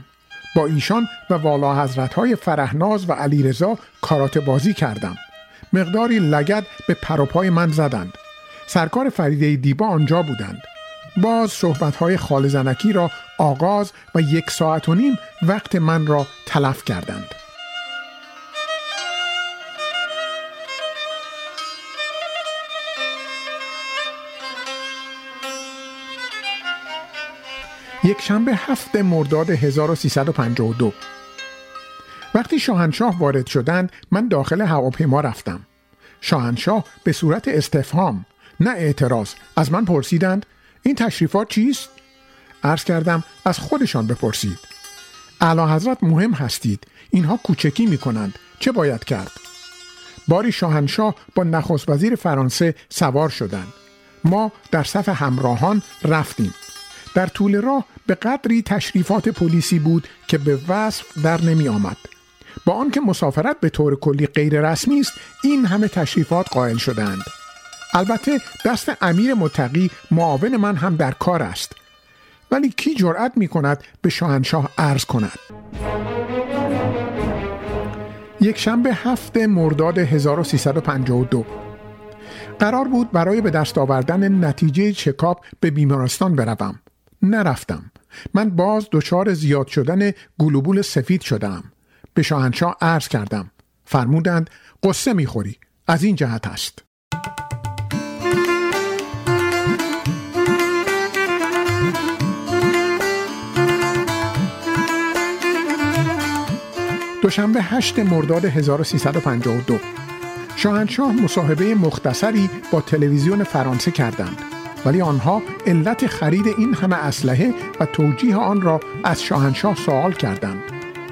با ایشان و والا حضرت های فرهناز و علیرضا کارات بازی کردم. مقداری لگد به پروپای من زدند. سرکار فریده دیبا آنجا بودند. باز صحبت های خال زنکی را آغاز و یک ساعت و نیم وقت من را تلف کردند. یک شنبه هفت مرداد 1352 وقتی شاهنشاه وارد شدند من داخل هواپیما رفتم. شاهنشاه به صورت استفهام نه اعتراض از من پرسیدند این تشریفات چیست؟ عرض کردم از خودشان بپرسید. اعلی حضرت مهم هستید اینها کوچکی می کنند چه باید کرد؟ باری شاهنشاه با نخست وزیر فرانسه سوار شدند. ما در صف همراهان رفتیم. در طول راه به قدری تشریفات پلیسی بود که به وصف در نمی آمد. با آنکه مسافرت به طور کلی غیر رسمی است این همه تشریفات قائل شدند. البته دست امیر متقی معاون من هم در کار است. ولی کی جرأت می کند به شاهنشاه عرض کند؟ یک شنبه هفت مرداد 1352 قرار بود برای به دست آوردن نتیجه چکاپ به بیمارستان بروم. نرفتم. من باز دچار زیاد شدن گلوبول سفید شدم. به شاهنشاه عرض کردم. فرمودند قصه می‌خوری. از این جهت است. دوشنبه 8 مرداد 1352 شاهنشاه مصاحبه مختصری با تلویزیون فرانسه کردند. ولی آنها علت خرید این همه اسلحه و توجیه آن را از شاهنشاه سوال کردند.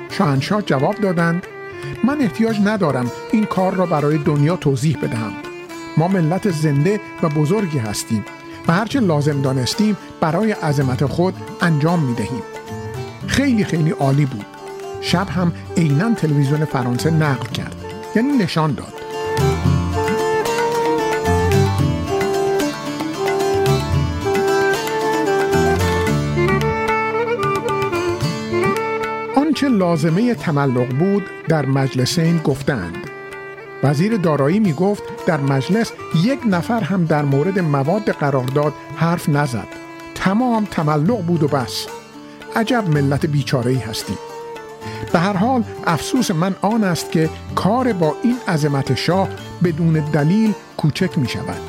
شاهنشاه جواب دادند من احتیاج ندارم این کار را برای دنیا توضیح بدهم. ما ملت زنده و بزرگی هستیم و هرچه لازم دانستیم برای عظمت خود انجام می دهیم خیلی خیلی عالی بود. شب هم عینا تلویزیون فرانسه نقل کرد یعنی نشان داد. آنچه لازمه تملق بود در مجلسین گفتند. وزیر دارایی می گفت در مجلس یک نفر هم در مورد مواد قرارداد حرف نزد. تمام تملق بود و بس. عجب ملت بیچاره هستیم به هر حال افسوس من آن است که کار با این عظمت شاه بدون دلیل کوچک می شود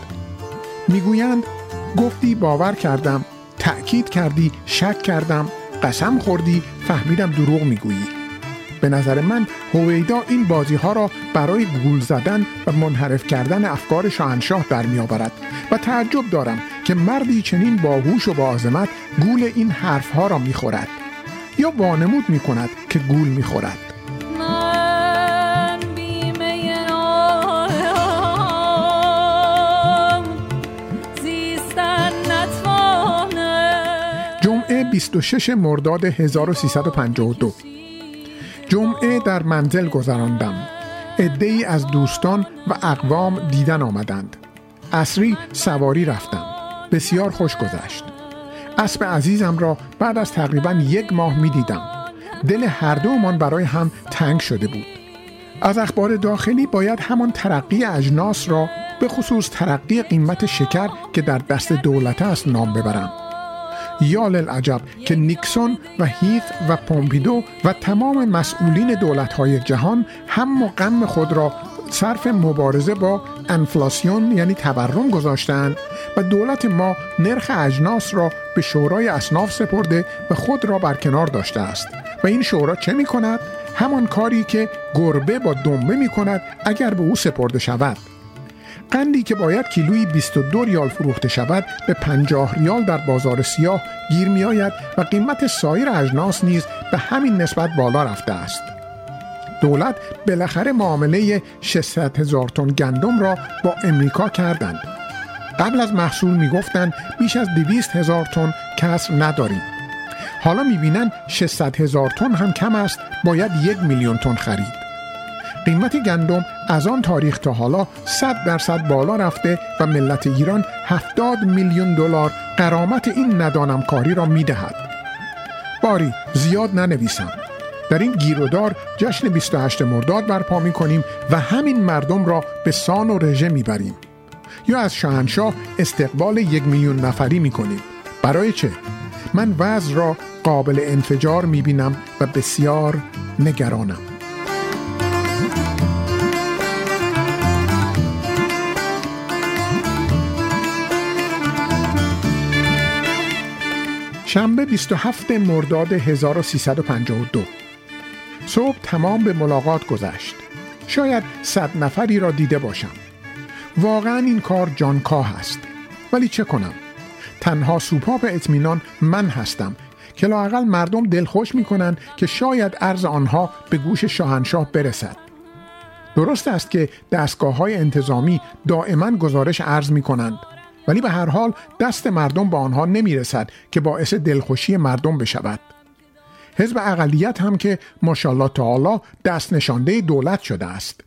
می‌گویند گفتی باور کردم تأکید کردی شک کردم. قسم خوردی فهمیدم دروغ می‌گویی. به نظر من هویدا این بازی ها را برای گول زدن و منحرف کردن افکار شاهنشاه در می آورد و تعجب دارم که مردی چنین باهوش و با گول این حرف ها را می خورد یا وانمود می کند که گول می 26 مرداد 1352 جمعه در منزل گذراندم. ای از دوستان و اقوام دیدن آمدند. اصری سواری رفتم. بسیار خوش گذشت. اسب عزیزم را بعد از تقریبا یک ماه می دیدم. دل هر دومان برای هم تنگ شده بود. از اخبار داخلی باید همان ترقی اجناس را به خصوص ترقی قیمت شکر که در دست دولت است نام ببرم. یا للعجب که نیکسون و هیث و پومپیدو و تمام مسئولین دولت‌های جهان هم و غم خود را صرف مبارزه با انفلاسیون یعنی تورم گذاشتند و دولت ما نرخ اجناس را به شورای اصناف سپرده و خود را برکنار داشته است و این شورا چه می کند؟ همان کاری که گربه با دنبه می کند اگر به او سپرده شود قندی که باید کیلویی 22 ریال فروخته شود به 50 ریال در بازار سیاه گیر می آید و قیمت سایر اجناس نیز به همین نسبت بالا رفته است. دولت بالاخره معامله 600 هزار تن گندم را با امریکا کردند. قبل از محصول می‌گفتند بیش از 200 هزار تن کسر نداریم. حالا می‌بینن 600 هزار تن هم کم است باید یک میلیون تن خرید. قیمت گندم از آن تاریخ تا حالا 100 درصد بالا رفته و ملت ایران 70 میلیون دلار قرامت این ندانم کاری را می‌دهد باری زیاد ننویسم در این گیرودار جشن 28 مرداد برپا می کنیم و همین مردم را به سان و رژه می بریم. یا از شاهنشاه استقبال یک میلیون نفری می کنیم. برای چه؟ من وضع را قابل انفجار می بینم و بسیار نگرانم. شنبه 27 مرداد 1352 صبح تمام به ملاقات گذشت. شاید صد نفری را دیده باشم. واقعا این کار جانکاه است. ولی چه کنم؟ تنها سوپاپ اطمینان من هستم که لاقل مردم دلخوش می کنند که شاید عرض آنها به گوش شاهنشاه برسد. درست است که دستگاه های انتظامی دائما گزارش عرض می کنند ولی به هر حال دست مردم به آنها نمی رسد که باعث دلخوشی مردم بشود. حزب اقلیت هم که ماشاءالله تعالی دست نشانده دولت شده است.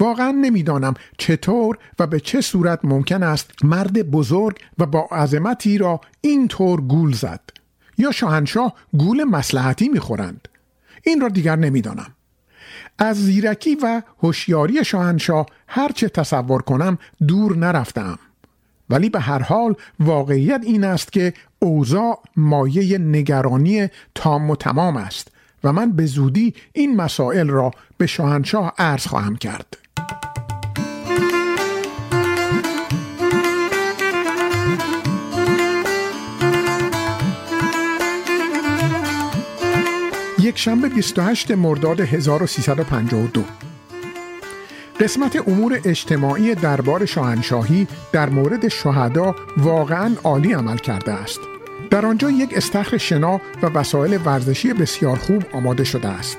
واقعا نمی‌دانم چطور و به چه صورت ممکن است مرد بزرگ و با عظمتی را اینطور گول زد یا شاهنشاه گول مسلحتی می‌خورند. این را دیگر نمی‌دانم. از زیرکی و هوشیاری شاهنشاه هرچه تصور کنم دور نرفتم ولی به هر حال واقعیت این است که اوضاع مایه نگرانی تام و تمام است و من به زودی این مسائل را به شاهنشاه عرض خواهم کرد. یک شنبه 28 مرداد 1352 قسمت امور اجتماعی دربار شاهنشاهی در مورد شهدا واقعا عالی عمل کرده است. در آنجا یک استخر شنا و وسایل ورزشی بسیار خوب آماده شده است.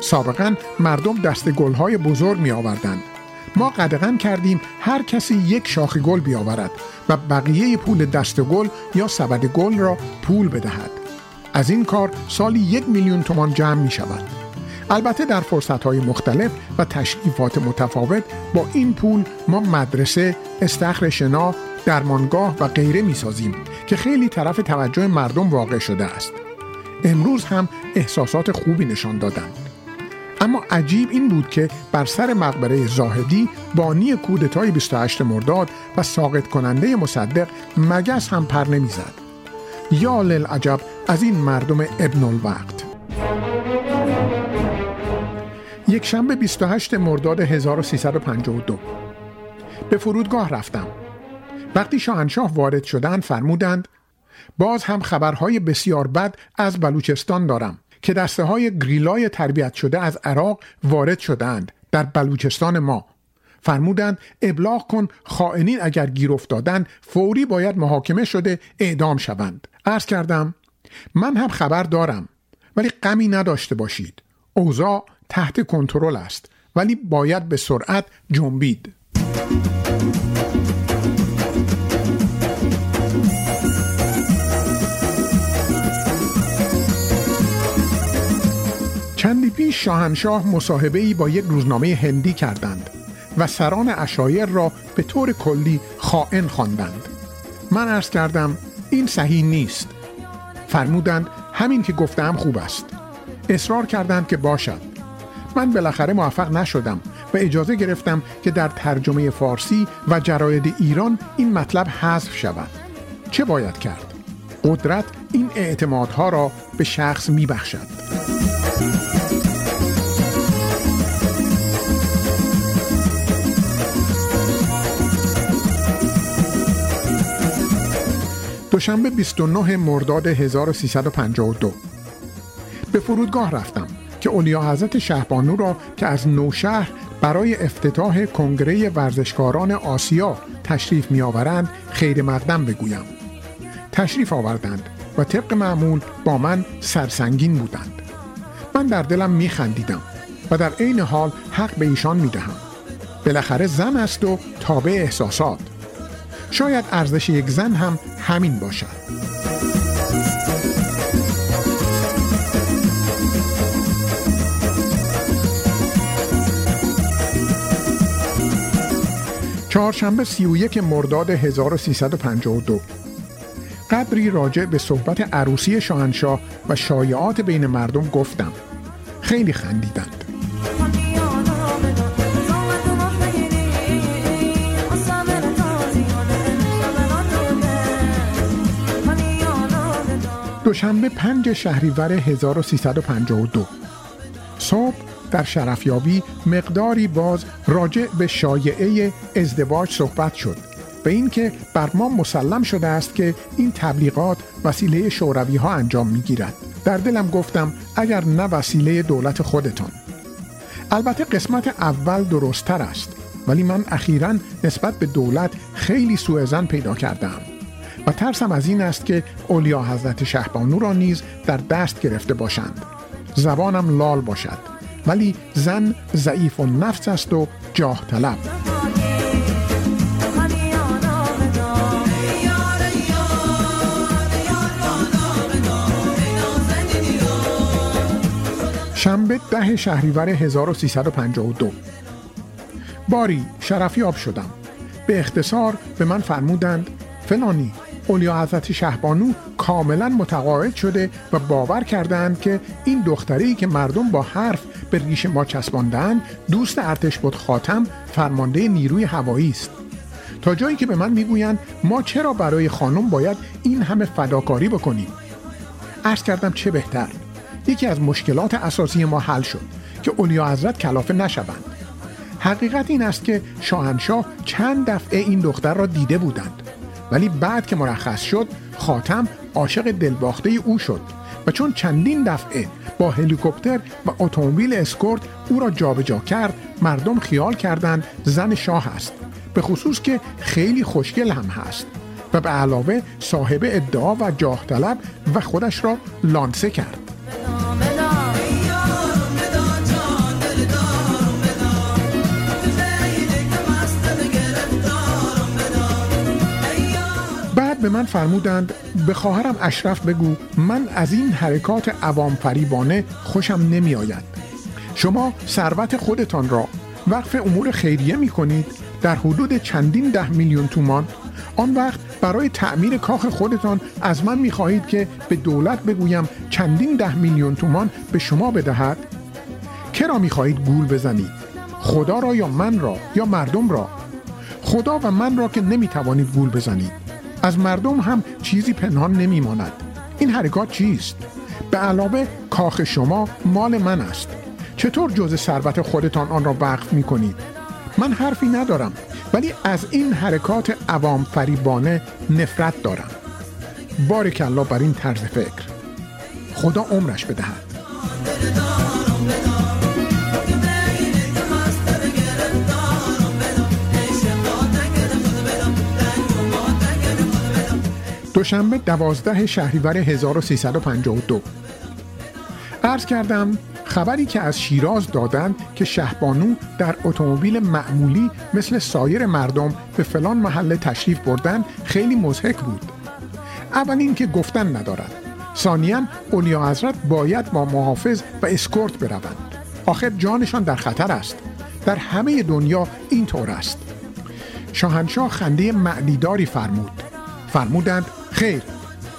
سابقا مردم دست گلهای بزرگ می آوردند ما قدغن کردیم هر کسی یک شاخ گل بیاورد و بقیه پول دست گل یا سبد گل را پول بدهد. از این کار سالی یک میلیون تومان جمع می شود البته در فرصت های مختلف و تشریفات متفاوت با این پول ما مدرسه، استخر شنا، درمانگاه و غیره می سازیم که خیلی طرف توجه مردم واقع شده است. امروز هم احساسات خوبی نشان دادند. اما عجیب این بود که بر سر مقبره زاهدی بانی کودتای 28 مرداد و ساقط کننده مصدق مگس هم پر نمی‌زد. یا للعجب از این مردم ابن الوقت یک شنبه 28 مرداد 1352 به فرودگاه رفتم. وقتی شاهنشاه وارد شدند فرمودند باز هم خبرهای بسیار بد از بلوچستان دارم که دسته های گریلای تربیت شده از عراق وارد شدند در بلوچستان ما. فرمودند ابلاغ کن خائنین اگر گیر افتادن فوری باید محاکمه شده اعدام شوند. عرض کردم من هم خبر دارم ولی غمی نداشته باشید. اوضاع تحت کنترل است ولی باید به سرعت جنبید. چندی پیش شاهنشاه مصاحبه ای با یک روزنامه هندی کردند و سران اشایر را به طور کلی خائن خواندند. من عرض کردم این صحیح نیست. فرمودند همین که گفتم خوب است. اصرار کردند که باشد. من بالاخره موفق نشدم و اجازه گرفتم که در ترجمه فارسی و جراید ایران این مطلب حذف شود. چه باید کرد؟ قدرت این اعتمادها را به شخص می بخشد. دوشنبه 29 مرداد 1352 به فرودگاه رفتم. که اولیا حضرت شهبانو را که از نوشهر برای افتتاح کنگره ورزشکاران آسیا تشریف می آورند خیر مقدم بگویم. تشریف آوردند و طبق معمول با من سرسنگین بودند. من در دلم می خندیدم و در عین حال حق به ایشان می دهم بالاخره زن است و تابع احساسات. شاید ارزش یک زن هم همین باشد. چهارشنبه 31 مرداد 1352 قدری راجع به صحبت عروسی شاهنشاه و شایعات بین مردم گفتم. خیلی خندیدند. دوشنبه 5 شهریور 1352 صبح در شرفیابی مقداری باز راجع به شایعه ازدواج صحبت شد به اینکه بر ما مسلم شده است که این تبلیغات وسیله شوروی ها انجام می گیرد. در دلم گفتم اگر نه وسیله دولت خودتان. البته قسمت اول درستتر است ولی من اخیرا نسبت به دولت خیلی سوء زن پیدا کردم و ترسم از این است که اولیا حضرت شهبانو را نیز در دست گرفته باشند. زبانم لال باشد. ولی زن ضعیف و نفس است و جاه طلب. شنبه ده شهریور 1352 باری شرفیاب شدم. به اختصار به من فرمودند فلانی اولیا حضرت شهبانو کاملا متقاعد شده و باور کردند که این دختری که مردم با حرف به ریش ما چسباندند دوست ارتش بود خاتم فرمانده نیروی هوایی است. تا جایی که به من می‌گویند ما چرا برای خانم باید این همه فداکاری بکنیم؟ عرض کردم چه بهتر یکی از مشکلات اساسی ما حل شد که اولیا حضرت کلافه نشوند. حقیقت این است که شاهنشاه چند دفعه این دختر را دیده بودند. ولی بعد که مرخص شد خاتم عاشق دلباخته او شد و چون چندین دفعه با هلیکوپتر و اتومبیل اسکورت او را جابجا کرد مردم خیال کردند زن شاه است. به خصوص که خیلی خوشگل هم هست و به علاوه صاحب ادعا و جاه طلب و خودش را لانسه کرد. به من فرمودند به خواهرم اشرف بگو من از این حرکات عوام فریبانه خوشم نمی آید شما ثروت خودتان را وقف امور خیریه می کنید در حدود چندین ده میلیون تومان. آن وقت برای تعمیر کاخ خودتان از من می خواهید که به دولت بگویم چندین ده میلیون تومان به شما بدهد؟ کرا می خواهید گول بزنید؟ خدا را یا من را یا مردم را؟ خدا و من را که نمی توانید گول بزنید. از مردم هم چیزی پنهان نمی ماند. این حرکات چیست؟ به علاوه کاخ شما مال من است. چطور جز ثروت خودتان آن را وقف می کنید؟ من حرفی ندارم ولی از این حرکات عوام فریبانه نفرت دارم. بارک الله بر این طرز فکر. خدا عمرش بدهد. دوشنبه دوازده شهریور 1352 عرض کردم خبری که از شیراز دادند که شهبانو در اتومبیل معمولی مثل سایر مردم به فلان محله تشریف بردن خیلی مزهک بود. اول اینکه گفتن ندارد ثانیا اولیا حضرت باید با محافظ و اسکورت بروند. آخر جانشان در خطر است. در همه دنیا این طور است. شاهنشاه خنده معدیداری فرمود. فرمودند خیر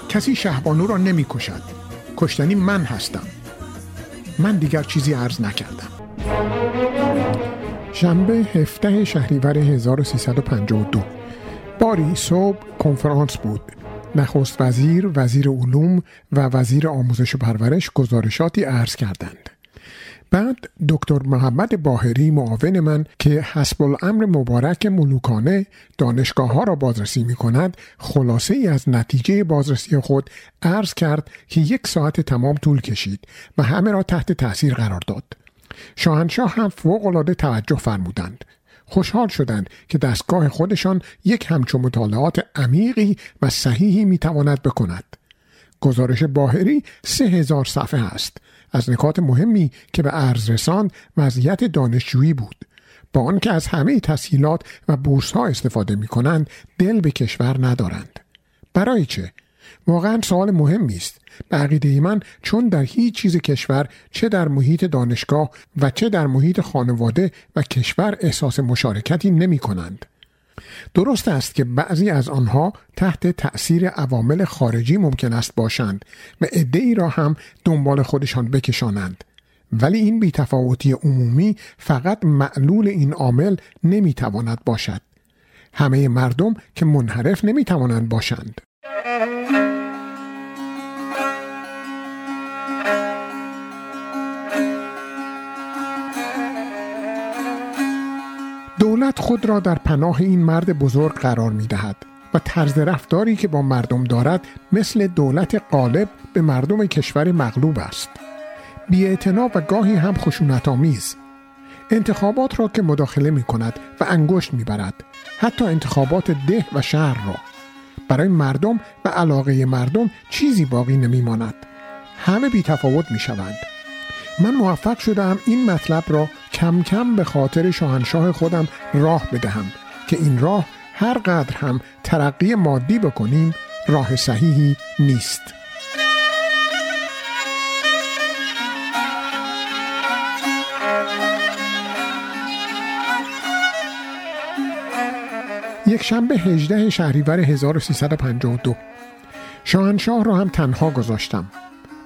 کسی شهبانو را نمی کشد کشتنی من هستم. من دیگر چیزی عرض نکردم. شنبه 17 شهریور 1352 باری صبح کنفرانس بود. نخست وزیر، وزیر علوم و وزیر آموزش و پرورش گزارشاتی عرض کردند. بعد دکتر محمد باهری معاون من که حسب الامر مبارک ملوکانه دانشگاه ها را بازرسی می کند خلاصه ای از نتیجه بازرسی خود عرض کرد که یک ساعت تمام طول کشید و همه را تحت تاثیر قرار داد. شاهنشاه هم فوق العاده توجه فرمودند. خوشحال شدند که دستگاه خودشان یک همچون مطالعات عمیقی و صحیحی می تواند بکند. گزارش باهری سه هزار صفحه است. از نکات مهمی که به ارز رساند وضعیت دانشجویی بود. با آنکه از همه تسهیلات و بورس ها استفاده می کنند دل به کشور ندارند. برای چه؟ واقعا سوال مهمی است. به عقیده من چون در هیچ چیز کشور چه در محیط دانشگاه و چه در محیط خانواده و کشور احساس مشارکتی نمی کنند. درست است که بعضی از آنها تحت تأثیر عوامل خارجی ممکن است باشند و ای را هم دنبال خودشان بکشانند. ولی این بیتفاوتی عمومی فقط معلول این عامل نمی‌تواند باشد. همه مردم که منحرف نمی‌توانند باشند. خود را در پناه این مرد بزرگ قرار می دهد و طرز رفتاری که با مردم دارد مثل دولت غالب به مردم کشور مغلوب است. بی و گاهی هم خشونت آمیز انتخابات را که مداخله می کند و انگشت می برد حتی انتخابات ده و شهر را. برای مردم و علاقه مردم چیزی باقی نمی ماند همه بی تفاوت می شوند من موفق شدم این مطلب را کم کم به خاطر شاهنشاه خودم راه بدهم که این راه هر قدر هم ترقی مادی بکنیم راه صحیحی نیست. یک شنبه 18 شهریور 1352 شاهنشاه را هم تنها گذاشتم.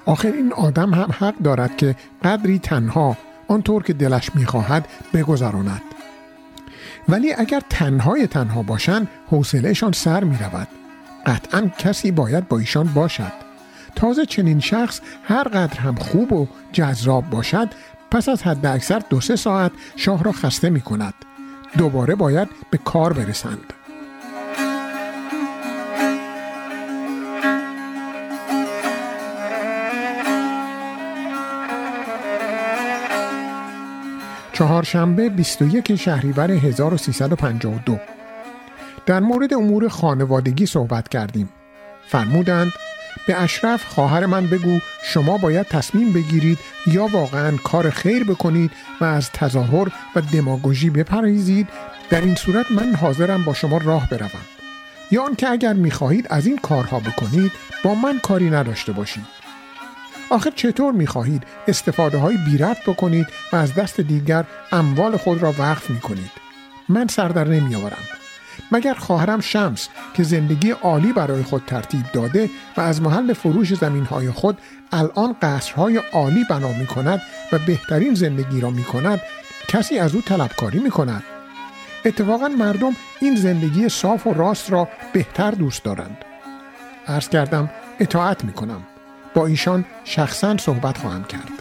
آخر این آدم هم حق دارد که قدری تنها آنطور که دلش می‌خواهد بگذراند. ولی اگر تنهای تنها باشند حوصلهشان سر می رود. قطعا کسی باید با ایشان باشد. تازه چنین شخص هر قدر هم خوب و جذاب باشد پس از حد اکثر دو سه ساعت شاه را خسته می کند دوباره باید به کار برسند. چهارشنبه 21 شهریور 1352 در مورد امور خانوادگی صحبت کردیم. فرمودند به اشرف خواهر من بگو شما باید تصمیم بگیرید یا واقعا کار خیر بکنید و از تظاهر و دماگوژی بپریزید در این صورت من حاضرم با شما راه بروم. یا آنکه اگر می‌خواهید از این کارها بکنید با من کاری نداشته باشید. آخر چطور می‌خواهید استفاده های بیرفت بکنید و از دست دیگر اموال خود را وقف می‌کنید؟ من سردر نمیآورم. مگر خواهرم شمس که زندگی عالی برای خود ترتیب داده و از محل فروش زمین های خود الان قصرهای عالی بنا می کند و بهترین زندگی را می کند کسی از او طلبکاری می کند اتفاقا مردم این زندگی صاف و راست را بهتر دوست دارند. عرض کردم اطاعت می کنم با ایشان شخصا صحبت خواهم کرد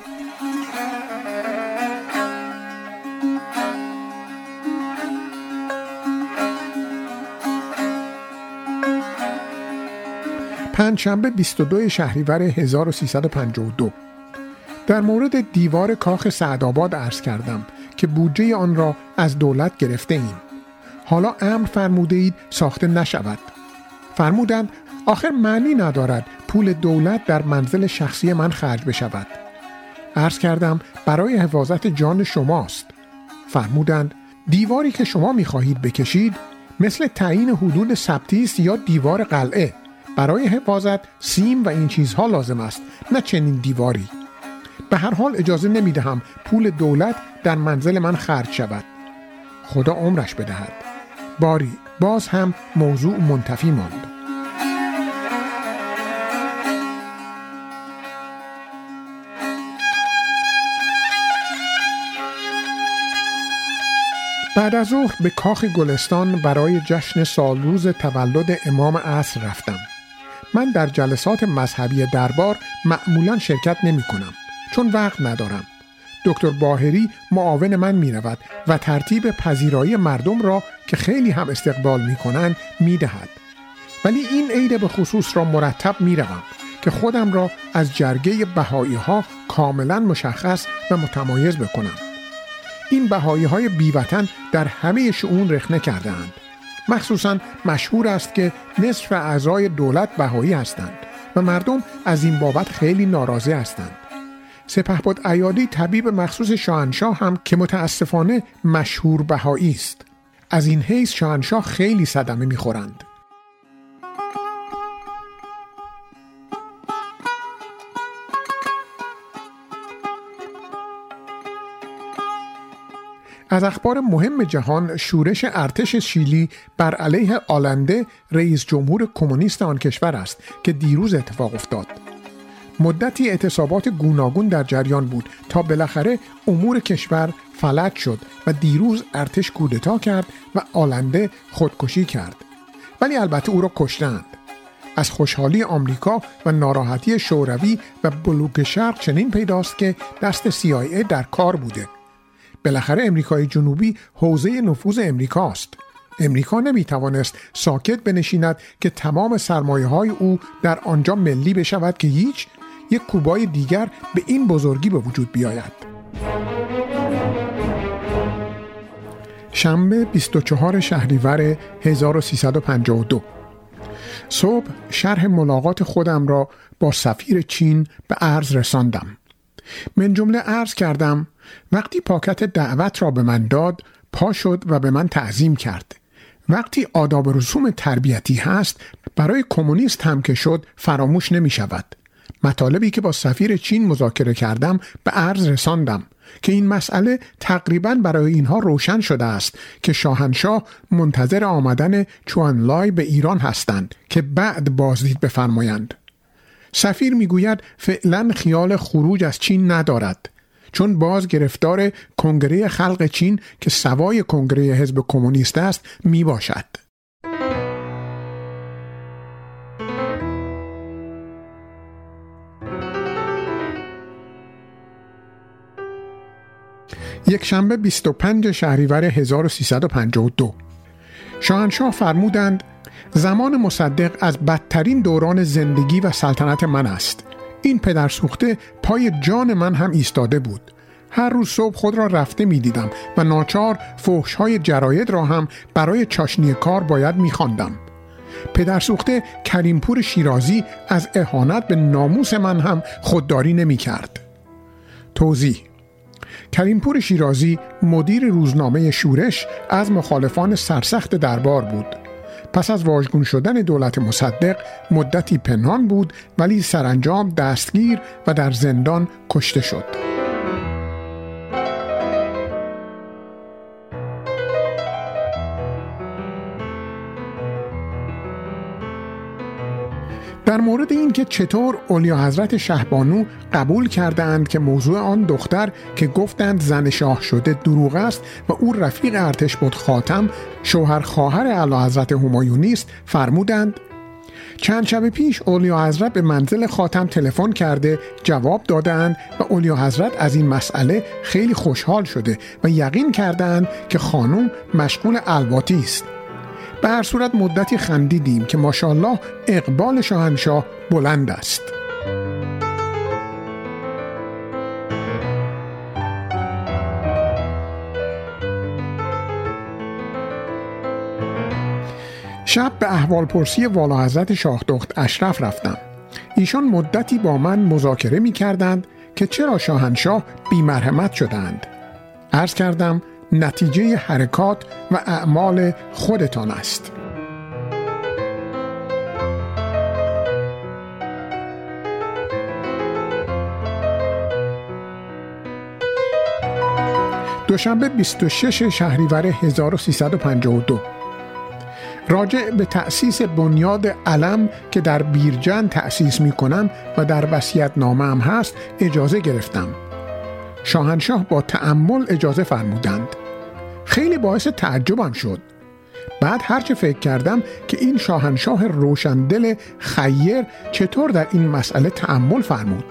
پنجشنبه 22 شهریور 1352 در مورد دیوار کاخ سعدآباد عرض کردم که بودجه آن را از دولت گرفته ایم. حالا امر فرموده اید ساخته نشود. فرمودند آخر معنی ندارد پول دولت در منزل شخصی من خرج بشود. عرض کردم برای حفاظت جان شماست. فرمودند دیواری که شما می‌خواهید بکشید مثل تعیین حدود ثبتی است یا دیوار قلعه. برای حفاظت سیم و این چیزها لازم است نه چنین دیواری. به هر حال اجازه نمی دهم پول دولت در منزل من خرج شود. خدا عمرش بدهد. باری باز هم موضوع منتفی ماند. بعد از ظهر به کاخ گلستان برای جشن سالروز تولد امام عصر رفتم من در جلسات مذهبی دربار معمولا شرکت نمی کنم چون وقت ندارم دکتر باهری معاون من می رود و ترتیب پذیرایی مردم را که خیلی هم استقبال می کنند می دهد. ولی این عید به خصوص را مرتب می روم که خودم را از جرگه بهایی ها کاملا مشخص و متمایز بکنم. این بهایی های بیوطن در همه شعون رخنه کردهاند. مخصوصا مشهور است که نصف اعضای دولت بهایی هستند و مردم از این بابت خیلی ناراضی هستند. سپهبد ایادی طبیب مخصوص شاهنشاه هم که متاسفانه مشهور بهایی است. از این حیث شاهنشاه خیلی صدمه می‌خورند. از اخبار مهم جهان شورش ارتش شیلی بر علیه آلنده رئیس جمهور کمونیست آن کشور است که دیروز اتفاق افتاد. مدتی اعتصابات گوناگون در جریان بود تا بالاخره امور کشور فلج شد و دیروز ارتش کودتا کرد و آلنده خودکشی کرد. ولی البته او را کشتند. از خوشحالی آمریکا و ناراحتی شوروی و بلوک شرق چنین پیداست که دست CIA در کار بوده. بالاخره امریکای جنوبی حوزه نفوذ امریکاست. امریکا نمی‌توانست ساکت بنشیند که تمام سرمایه های او در آنجا ملی بشود که هیچ یک کوبای دیگر به این بزرگی به وجود بیاید. شنبه 24 شهریور 1352 صبح شرح ملاقات خودم را با سفیر چین به عرض رساندم. من جمله عرض کردم وقتی پاکت دعوت را به من داد پا شد و به من تعظیم کرد. وقتی آداب رسوم تربیتی هست برای کمونیست هم که شد فراموش نمی شود. مطالبی که با سفیر چین مذاکره کردم به عرض رساندم که این مسئله تقریبا برای اینها روشن شده است که شاهنشاه منتظر آمدن چوانلای به ایران هستند که بعد بازدید بفرمایند. سفیر می‌گوید فعلا خیال خروج از چین ندارد. چون باز گرفتار کنگره خلق چین که سوای کنگره حزب کمونیست است می باشد. یک شنبه 25 شهریور 1352 شاهنشاه فرمودند زمان مصدق از بدترین دوران زندگی و سلطنت من است این پدر سوخته پای جان من هم ایستاده بود هر روز صبح خود را رفته می دیدم و ناچار فوش های جراید را هم برای چاشنی کار باید می خواندم. پدر سوخته کریمپور شیرازی از اهانت به ناموس من هم خودداری نمی کرد. توضیح کریمپور شیرازی مدیر روزنامه شورش از مخالفان سرسخت دربار بود پس از واژگون شدن دولت مصدق مدتی پنهان بود ولی سرانجام دستگیر و در زندان کشته شد. در مورد اینکه چطور اولیا حضرت شهبانو قبول کردند که موضوع آن دختر که گفتند زن شاه شده دروغ است و او رفیق ارتش بود خاتم شوهر خواهر اعلی حضرت همایونی است فرمودند. چند شب پیش اولیا حضرت به منزل خاتم تلفن کرده جواب دادند و اولیا حضرت از این مسئله خیلی خوشحال شده و یقین کردند که خانم مشغول الواتی است. به هر صورت مدتی خندیدیم که ماشاءالله اقبال شاهنشاه بلند است. شب به احوال پرسی والا حضرت شاه دخت اشرف رفتم. ایشان مدتی با من مذاکره می کردند که چرا شاهنشاه بیمرحمت شدند. عرض کردم نتیجه حرکات و اعمال خودتان است. دوشنبه 26 شهریور 1352 راجع به تأسیس بنیاد علم که در بیرجن تأسیس می کنم و در وسیعت نامه هم هست اجازه گرفتم. شاهنشاه با تأمل اجازه فرمودند. خیلی باعث تعجبم شد. بعد هرچه فکر کردم که این شاهنشاه روشندل خیر چطور در این مسئله تأمل فرمود.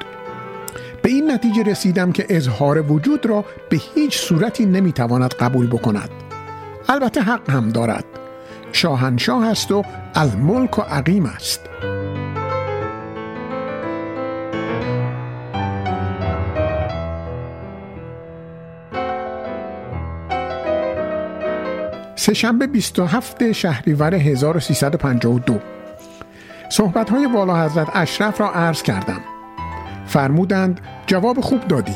به این نتیجه رسیدم که اظهار وجود را به هیچ صورتی نمی‌تواند قبول بکند. البته حق هم دارد. شاهنشاه است و الملک و عقیم است. سهشنبه 27 شهریور 1352 صحبت های والا حضرت اشرف را عرض کردم. فرمودند جواب خوب دادی.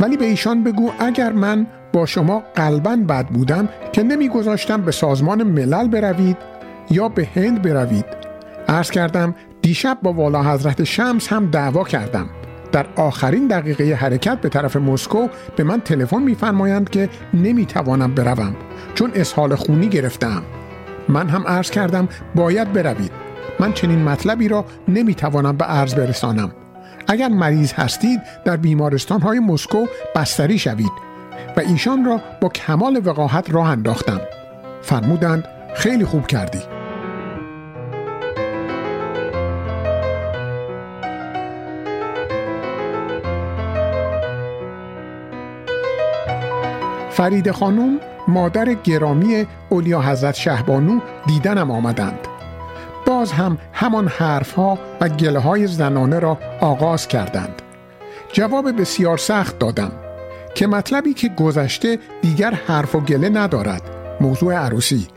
ولی به ایشان بگو اگر من با شما قلبا بد بودم که نمیگذاشتم به سازمان ملل بروید یا به هند بروید. عرض کردم دیشب با والا حضرت شمس هم دعوا کردم. در آخرین دقیقه حرکت به طرف مسکو به من تلفن میفرمایند که نمی‌توانم بروم چون اسهال خونی گرفتم. من هم عرض کردم باید بروید. من چنین مطلبی را نمی‌توانم به عرض برسانم. اگر مریض هستید در بیمارستان های مسکو بستری شوید و ایشان را با کمال وقاحت راه انداختم. فرمودند خیلی خوب کردی. فرید خانم مادر گرامی اولیا حضرت شهبانو دیدنم آمدند. باز هم همان حرفها و گله های زنانه را آغاز کردند. جواب بسیار سخت دادم که مطلبی که گذشته دیگر حرف و گله ندارد موضوع عروسی.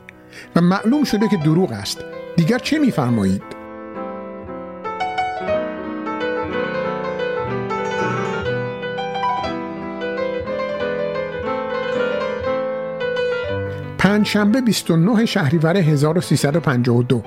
و معلوم شده که دروغ است. دیگر چه میفرمایید؟ پنجشنبه 29 شهریور 1352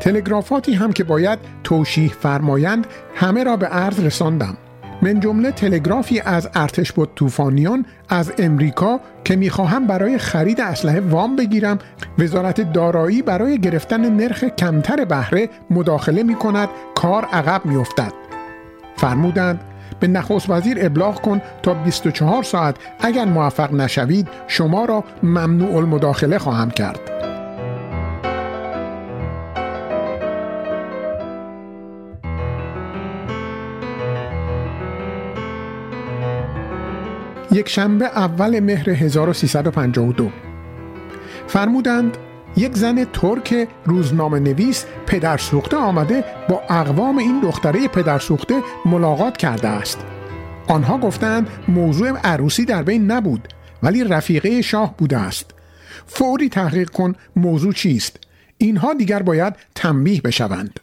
تلگرافاتی هم که باید توشیح فرمایند همه را به عرض رساندم. من جمله تلگرافی از ارتش بود طوفانیان از امریکا که می‌خواهم برای خرید اسلحه وام بگیرم وزارت دارایی برای گرفتن نرخ کمتر بهره مداخله می کند کار عقب میافتد. فرمودند به نخست وزیر ابلاغ کن تا 24 ساعت اگر موفق نشوید شما را ممنوع المداخله خواهم کرد. یک شنبه اول مهر 1352 فرمودند یک زن ترک روزنامه نویس پدر سوخته آمده با اقوام این دختره پدر سوخته ملاقات کرده است. آنها گفتند موضوع عروسی در بین نبود ولی رفیقه شاه بوده است. فوری تحقیق کن موضوع چیست. اینها دیگر باید تنبیه بشوند.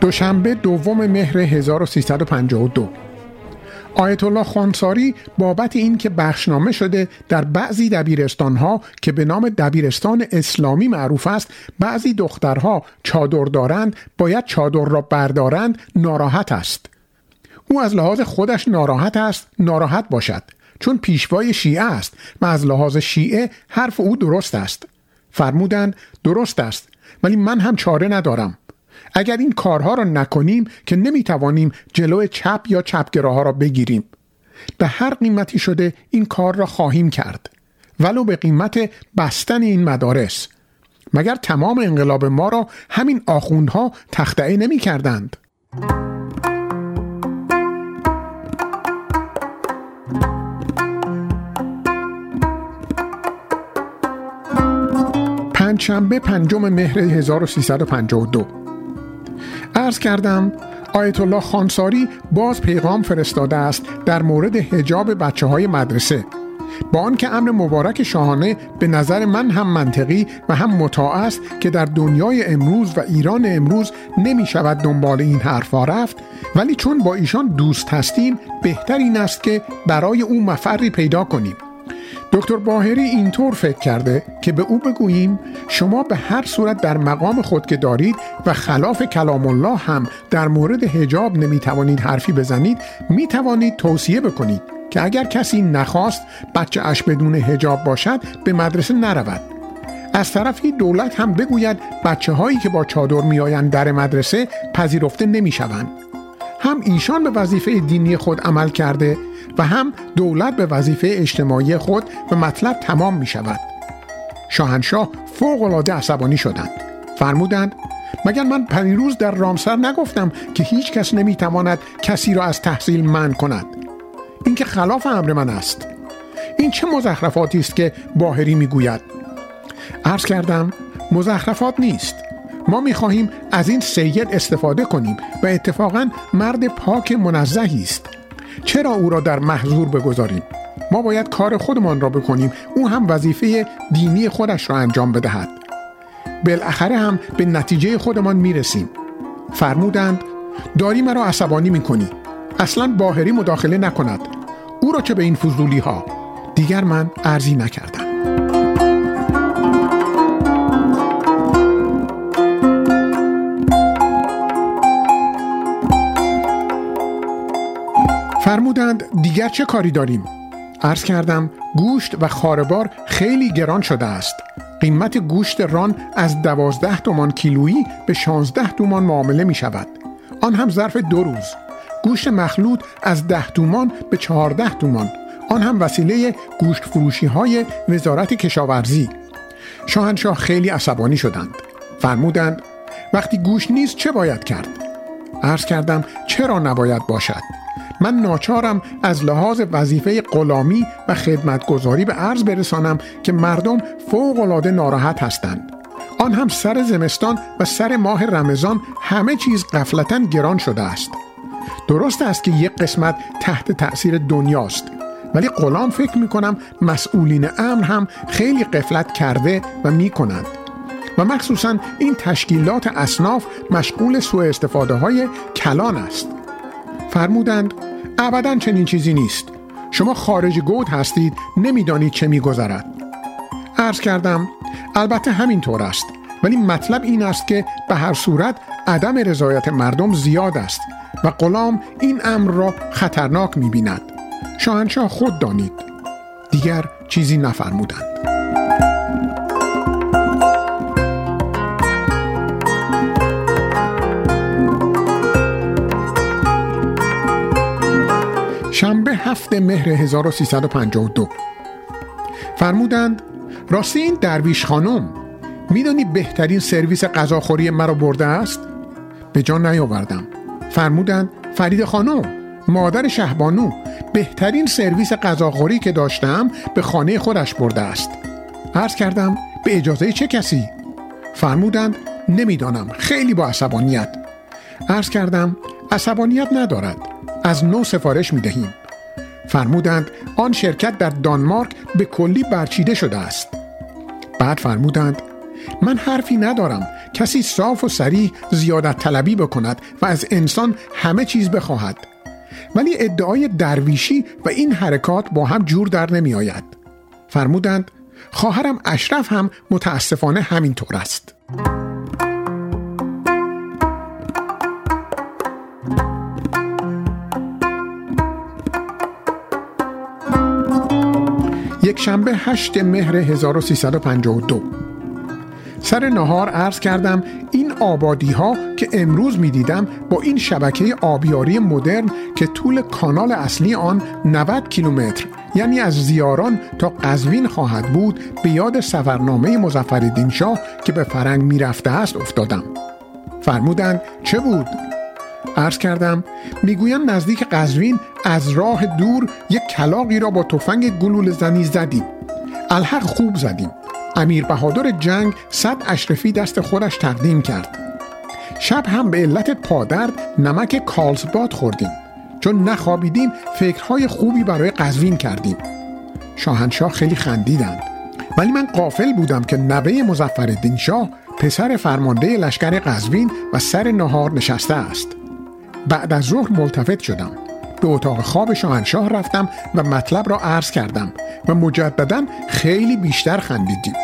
دوشنبه دوم مهر 1352 آیت الله خانساری بابت این که بخشنامه شده در بعضی دبیرستانها که به نام دبیرستان اسلامی معروف است بعضی دخترها چادر دارند باید چادر را بردارند ناراحت است. او از لحاظ خودش ناراحت است ناراحت باشد چون پیشوای شیعه است و از لحاظ شیعه حرف او درست است. فرمودند درست است ولی من هم چاره ندارم. اگر این کارها را نکنیم که نمی‌توانیم جلو چپ یا چپگراها را بگیریم. به هر قیمتی شده این کار را خواهیم کرد. ولو به قیمت بستن این مدارس. مگر تمام انقلاب ما را همین آخوندها تخته نمی کردند پنجشنبه پنجم مهر 1352 عرض کردم آیت الله خانساری باز پیغام فرستاده است در مورد حجاب بچه های مدرسه. با آنکه امر مبارک شاهانه به نظر من هم منطقی و هم مطاع است که در دنیای امروز و ایران امروز نمی شود دنبال این حرفا رفت ولی چون با ایشان دوست هستیم بهتر این است که برای او مفری پیدا کنیم. دکتر باهری اینطور فکر کرده که به او بگوییم شما به هر صورت در مقام خود که دارید و خلاف کلام الله هم در مورد هجاب نمی توانید حرفی بزنید می توانید توصیه بکنید که اگر کسی نخواست بچه اش بدون هجاب باشد به مدرسه نرود از طرفی دولت هم بگوید بچه هایی که با چادر میآیند در مدرسه پذیرفته نمی شوند. هم ایشان به وظیفه دینی خود عمل کرده و هم دولت به وظیفه اجتماعی خود و مطلب تمام می شود شاهنشاه فوق العاده عصبانی شدند. فرمودند مگر من پریروز در رامسر نگفتم که هیچ کس نمی تواند کسی را از تحصیل من کند؟ این که خلاف امر من است. این چه مزخرفاتی است که باهری می‌گوید؟ عرض کردم مزخرفات نیست. ما می خواهیم از این سید استفاده کنیم و اتفاقا مرد پاک منزهی است. چرا او را در محضور بگذاریم؟ ما باید کار خودمان را بکنیم. او هم وظیفه دینی خودش را انجام بدهد. بالاخره هم به نتیجه خودمان می‌رسیم. فرمودند داری مرا عصبانی می‌کنی. اصلا باهری مداخله نکند. او را چه به این فضولی ها دیگر من ارزی نکردم. فرمودند دیگر چه کاری داریم؟ عرض کردم گوشت و خاربار خیلی گران شده است قیمت گوشت ران از دوازده تومان کیلویی به شانزده تومان معامله می شود آن هم ظرف دو روز گوشت مخلوط از ده تومان به چهارده تومان آن هم وسیله گوشت فروشی های وزارت کشاورزی شاهنشاه خیلی عصبانی شدند فرمودند وقتی گوشت نیست چه باید کرد؟ عرض کردم چرا نباید باشد؟ من ناچارم از لحاظ وظیفه غلامی و خدمتگذاری به عرض برسانم که مردم فوق العاده ناراحت هستند. آن هم سر زمستان و سر ماه رمضان همه چیز قفلتا گران شده است. درست است که یک قسمت تحت تأثیر دنیاست ولی غلام فکر می کنم مسئولین امر هم خیلی قفلت کرده و می کنند و مخصوصا این تشکیلات اصناف مشغول سوء استفاده های کلان است. فرمودند ابدا چنین چیزی نیست. شما خارج گود هستید نمی‌دانید چه میگذرد. عرض کردم البته همین طور است ولی مطلب این است که به هر صورت عدم رضایت مردم زیاد است و غلام این امر را خطرناک می بیند شاهنشاه خود دانید. دیگر چیزی نفرمودند. شنبه هفت مهر 1352 فرمودند راستی این درویش خانم میدانی بهترین سرویس غذاخوری مرا برده است؟ به جان نیاوردم. فرمودند فرید خانم مادر شهبانو بهترین سرویس غذاخوری که داشتم به خانه خودش برده است. عرض کردم به اجازه چه کسی؟ فرمودند نمی‌دانم خیلی با عصبانیت. عرض کردم عصبانیت ندارد. از نو سفارش می دهیم فرمودند آن شرکت در دانمارک به کلی برچیده شده است. بعد فرمودند من حرفی ندارم. کسی صاف و سریح زیادت طلبی بکند و از انسان همه چیز بخواهد. ولی ادعای درویشی و این حرکات با هم جور در نمی آید فرمودند خواهرم اشرف هم متاسفانه همینطور است. یک شنبه 8 مهر 1352 سر نهار عرض کردم این آبادی ها که امروز می دیدم با این شبکه آبیاری مدرن که طول کانال اصلی آن 90 کیلومتر یعنی از زیاران تا قزوین خواهد بود به یاد سفرنامه مزفردین شاه که به فرنگ می رفته است افتادم فرمودند چه بود؟ عرض کردم می‌گویم نزدیک قزوین از راه دور یک کلاقی را با تفنگ گلول زنی زدیم. الحق خوب زدیم. امیر بهادر جنگ صد اشرفی دست خودش تقدیم کرد. شب هم به علت پادرد نمک کالسباد خوردیم. چون نخوابیدیم فکرهای خوبی برای قزوین کردیم. شاهنشاه خیلی خندیدند. ولی من قافل بودم که نوه مزفر شاه پسر فرمانده لشکر قزوین و سر نهار نشسته است. بعد از ظهر ملتفت شدم. به اتاق خواب شاهنشاه رفتم و مطلب را عرض کردم و مجددا خیلی بیشتر خندیدیم.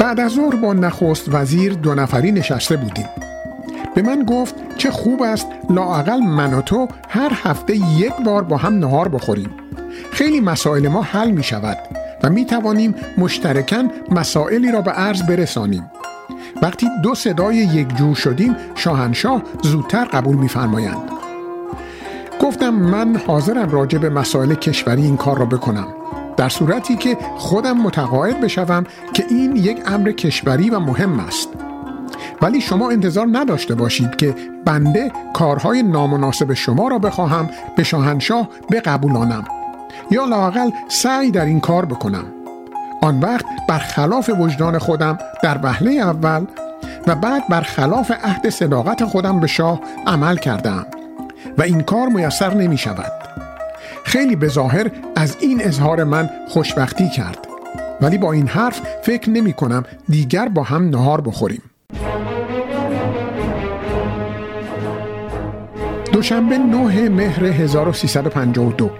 بعد از ظهر با نخست وزیر دو نفری نشسته بودیم. به من گفت چه خوب است لااقل من و تو هر هفته یک بار با هم نهار بخوریم. خیلی مسائل ما حل می شود و می توانیم مشترکن مسائلی را به عرض برسانیم. وقتی دو صدای یک جور شدیم شاهنشاه زودتر قبول میفرمایند گفتم من حاضرم راجع به مسائل کشوری این کار را بکنم. در صورتی که خودم متقاعد بشوم که این یک امر کشوری و مهم است. ولی شما انتظار نداشته باشید که بنده کارهای نامناسب شما را بخواهم به شاهنشاه بقبولانم. یا لاقل سعی در این کار بکنم. آن وقت برخلاف وجدان خودم در وهله اول و بعد برخلاف عهد صداقت خودم به شاه عمل کردم و این کار میسر نمی شود. خیلی به ظاهر از این اظهار من خوشبختی کرد. ولی با این حرف فکر نمی کنم دیگر با هم نهار بخوریم. دوشنبه 9 مهر 1352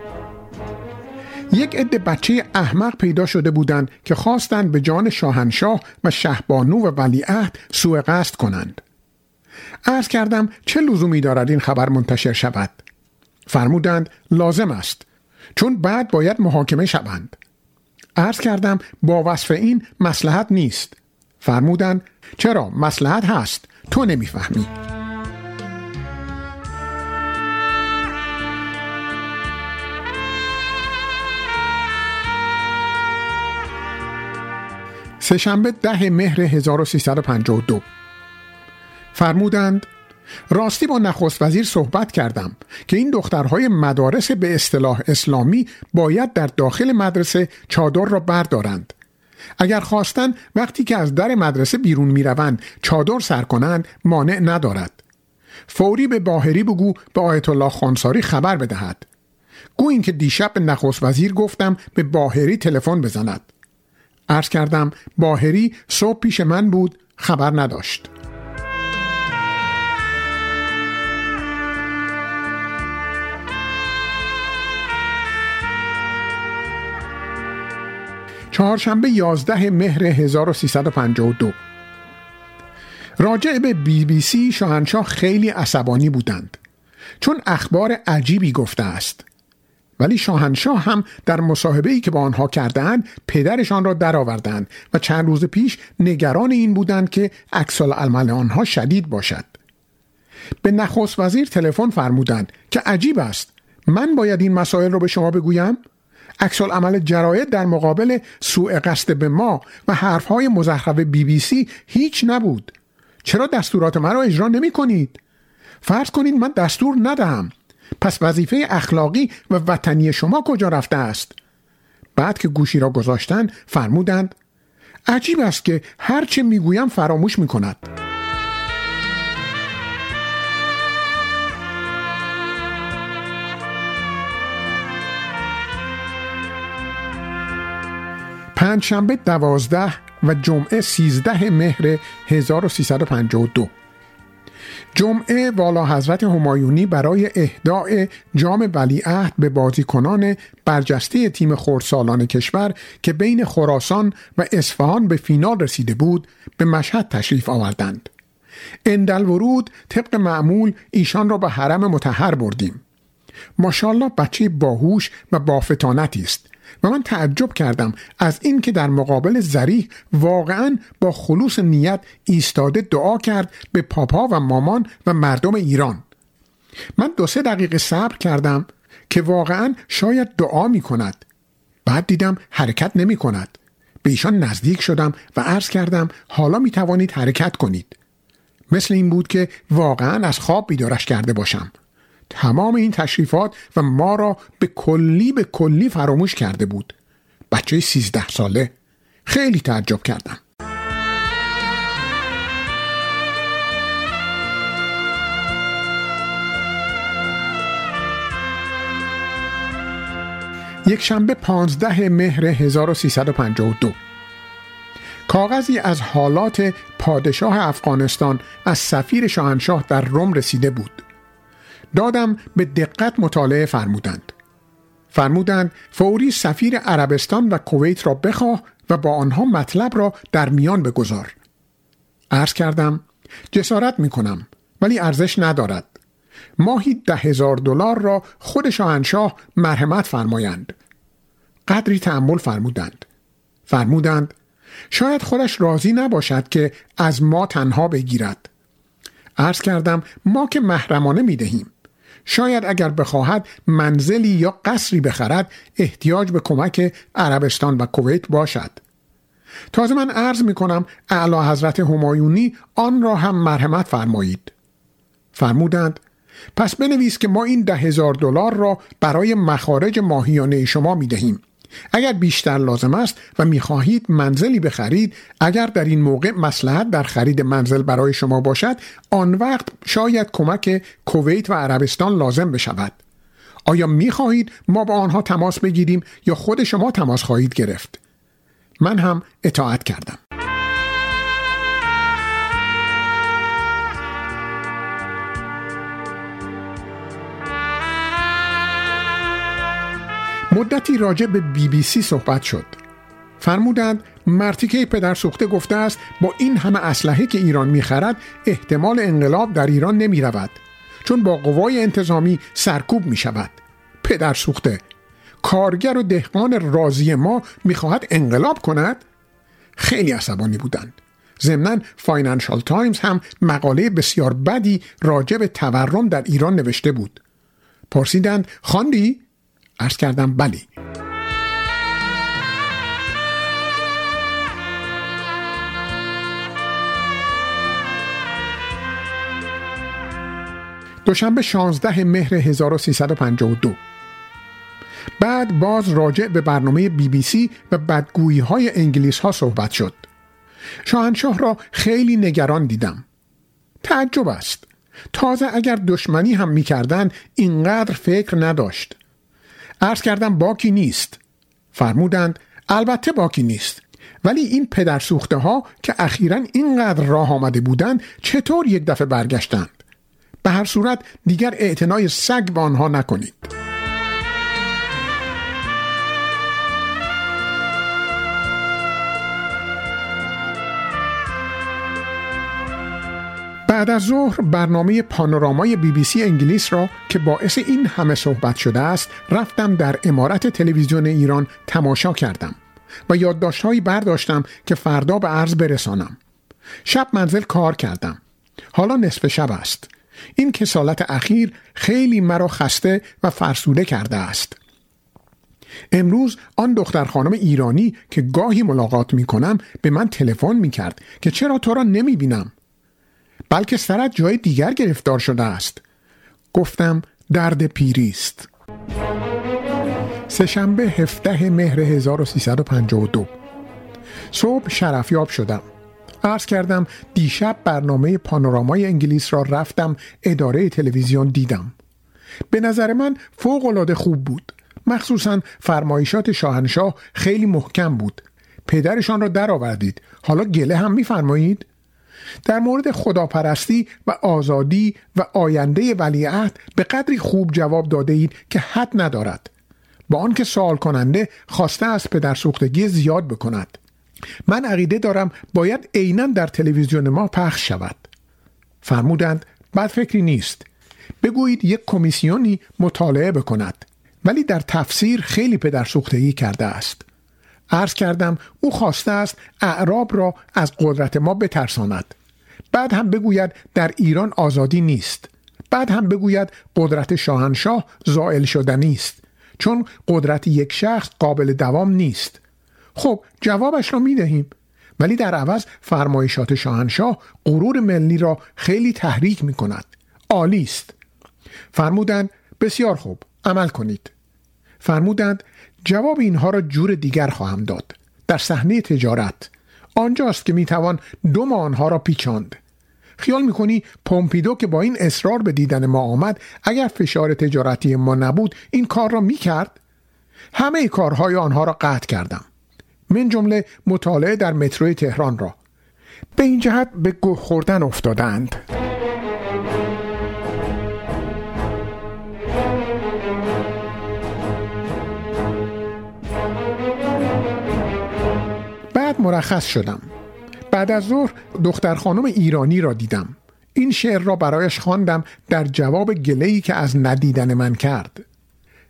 یک عده بچه احمق پیدا شده بودند که خواستند به جان شاهنشاه و شهبانو و ولیعهد سوء قصد کنند. عرض کردم چه لزومی دارد این خبر منتشر شود؟ فرمودند لازم است چون بعد باید محاکمه شوند. عرض کردم با وصف این مسلحت نیست. فرمودند چرا مسلحت هست؟ تو نمی‌فهمی. سهشنبه ده مهر 1352 فرمودند راستی با نخست وزیر صحبت کردم که این دخترهای مدارس به اصطلاح اسلامی باید در داخل مدرسه چادر را بردارند. اگر خواستن وقتی که از در مدرسه بیرون می‌روند چادر سر کنند مانع ندارد. فوری به باهری بگو به آیت الله خانساری خبر بدهد. گو اینکه دیشب به نخست وزیر گفتم به باهری تلفن بزند. عرض کردم باهری صبح پیش من بود خبر نداشت. چهارشنبه 11 مهر 1352 راجع به بی بی سی شاهنشاه خیلی عصبانی بودند. چون اخبار عجیبی گفته است. ولی شاهنشاه هم در مصاحبه ای که با آنها کردند پدرشان را درآوردند و چند روز پیش نگران این بودند که عکسال عمل آنها شدید باشد. به نخست وزیر تلفن فرمودند که عجیب است من باید این مسائل را به شما بگویم؟ عکسال عمل جراید در مقابل سوء قصد به ما و حرفهای مزخرف بی بی سی هیچ نبود. چرا دستورات مرا اجرا نمی کنید؟ فرض کنید من دستور ندهم. پس وظیفه اخلاقی و وطنی شما کجا رفته است؟ بعد که گوشی را گذاشتن فرمودند عجیب است که هرچه می‌گویم فراموش می کند. پنجشنبه دوازده و جمعه 13 مهر 1352 جمعه والا حضرت همایونی برای اهداع جام ولیعهد به بازیکنان برجسته تیم خردسالان کشور که بین خراسان و اصفهان به فینال رسیده بود به مشهد تشریف آوردند. اندل ورود طبق معمول ایشان را به حرم متحر بردیم. ماشاءالله بچه باهوش و بافتانتی است و من تعجب کردم از اینکه در مقابل زریح واقعا با خلوص نیت ایستاده دعا کرد به پاپا و مامان و مردم ایران. من دو سه دقیقه صبر کردم که واقعا شاید دعا می کند. بعد دیدم حرکت نمی کند. به ایشان نزدیک شدم و عرض کردم حالا می توانید حرکت کنید. مثل این بود که واقعا از خواب بیدارش کرده باشم. تمام این تشریفات و ما را به کلی به کلی فراموش کرده بود. بچه سیزده ساله. خیلی تعجب کردم. یک شنبه پانزده مهر 1352 کاغذی از حالات پادشاه افغانستان از سفیر شاهنشاه در روم رسیده بود. دادم به دقت مطالعه فرمودند. فرمودند فوری سفیر عربستان و کویت را بخواه و با آنها مطلب را در میان بگذار. عرض کردم جسارت می کنم ولی ارزش ندارد. ماهی ده هزار دلار را خود شاهنشاه مرحمت فرمایند. قدری تحمل فرمودند. فرمودند شاید خودش راضی نباشد که از ما تنها بگیرد. عرض کردم ما که محرمانه می دهیم شاید اگر بخواهد منزلی یا قصری بخرد احتیاج به کمک عربستان و کویت باشد. تازه من عرض می کنم اعلی حضرت همایونی آن را هم مرحمت فرمایید. فرمودند پس بنویس که ما این ده هزار دلار را برای مخارج ماهیانه شما می دهیم اگر بیشتر لازم است و می‌خواهید منزلی بخرید اگر در این موقع مسلحت در خرید منزل برای شما باشد آن وقت شاید کمک کویت و عربستان لازم بشود. آیا می‌خواهید ما با آنها تماس بگیریم یا خود شما تماس خواهید گرفت؟ من هم اطاعت کردم. مدتی راجع به بی بی سی صحبت شد. فرمودند مرتیکه پدر سوخته گفته است با این همه اسلحه که ایران می‌خرد احتمال انقلاب در ایران نمی رود چون با قوای انتظامی سرکوب می شود پدر سوخته کارگر و دهقان راضی ما می‌خواهد انقلاب کند؟ خیلی عصبانی بودند. ضمنا فاینانشال تایمز هم مقاله بسیار بدی راجع به تورم در ایران نوشته بود. پرسیدند خواندی؟ عرض کردم بلی دوشنبه 16 مهر 1352 بعد باز راجع به برنامه بی بی سی و بدگویی های انگلیس ها صحبت شد. شاهنشاه را خیلی نگران دیدم. تعجب است. تازه اگر دشمنی هم می‌کردند اینقدر فکر نداشت. عرض کردم باکی نیست. فرمودند البته باکی نیست. ولی این پدر سوخته ها که اخیرا اینقدر راه آمده بودند چطور یک دفعه برگشتند؟ به هر صورت دیگر اعتنای سگ به آنها نکنید. بعد از ظهر برنامه پانورامای بی بی سی انگلیس را که باعث این همه صحبت شده است رفتم در امارت تلویزیون ایران تماشا کردم و یادداشتهایی برداشتم که فردا به عرض برسانم. شب منزل کار کردم. حالا نصف شب است. این کسالت اخیر خیلی مرا خسته و فرسوده کرده است. امروز آن دختر خانم ایرانی که گاهی ملاقات می کنم به من تلفن می کرد که چرا تو را نمی بینم بلکه سرت جای دیگر گرفتار شده است. گفتم درد پیری است. سهشنبه 17 مهر 1352 صبح شرفیاب شدم. عرض کردم دیشب برنامه پانورامای انگلیس را رفتم اداره تلویزیون دیدم. به نظر من فوق خوب بود. مخصوصا فرمایشات شاهنشاه خیلی محکم بود. پدرشان را درآوردید. حالا گله هم میفرمایید؟ در مورد خداپرستی و آزادی و آینده ولیعهد به قدری خوب جواب داده اید که حد ندارد. با آنکه سوال کننده خواسته از پدر سوختگی زیاد بکند. من عقیده دارم باید عینا در تلویزیون ما پخش شود. فرمودند بد فکری نیست. بگویید یک کمیسیونی مطالعه بکند. ولی در تفسیر خیلی پدر سوختگی کرده است. عرض کردم او خواسته است اعراب را از قدرت ما بترساند. بعد هم بگوید در ایران آزادی نیست. بعد هم بگوید قدرت شاهنشاه زائل شدنی است چون قدرت یک شخص قابل دوام نیست. خب جوابش را می دهیم ولی در عوض فرمایشات شاهنشاه غرور ملی را خیلی تحریک می کند عالی است. فرمودند بسیار خوب عمل کنید. فرمودند جواب اینها را جور دیگر خواهم داد. در صحنه تجارت آنجاست که می‌توان ماه آنها را پیچاند. خیال می‌کنی پومپیدو که با این اصرار به دیدن ما آمد اگر فشار تجارتی ما نبود این کار را می‌کرد؟ همه کارهای آنها را قطع کردم. من جمله مطالعه در متروی تهران را. به این جهت به گوه خوردن افتادند. مرخص شدم. بعد از ظهر دختر خانم ایرانی را دیدم. این شعر را برایش خواندم در جواب گلهی که از ندیدن من کرد.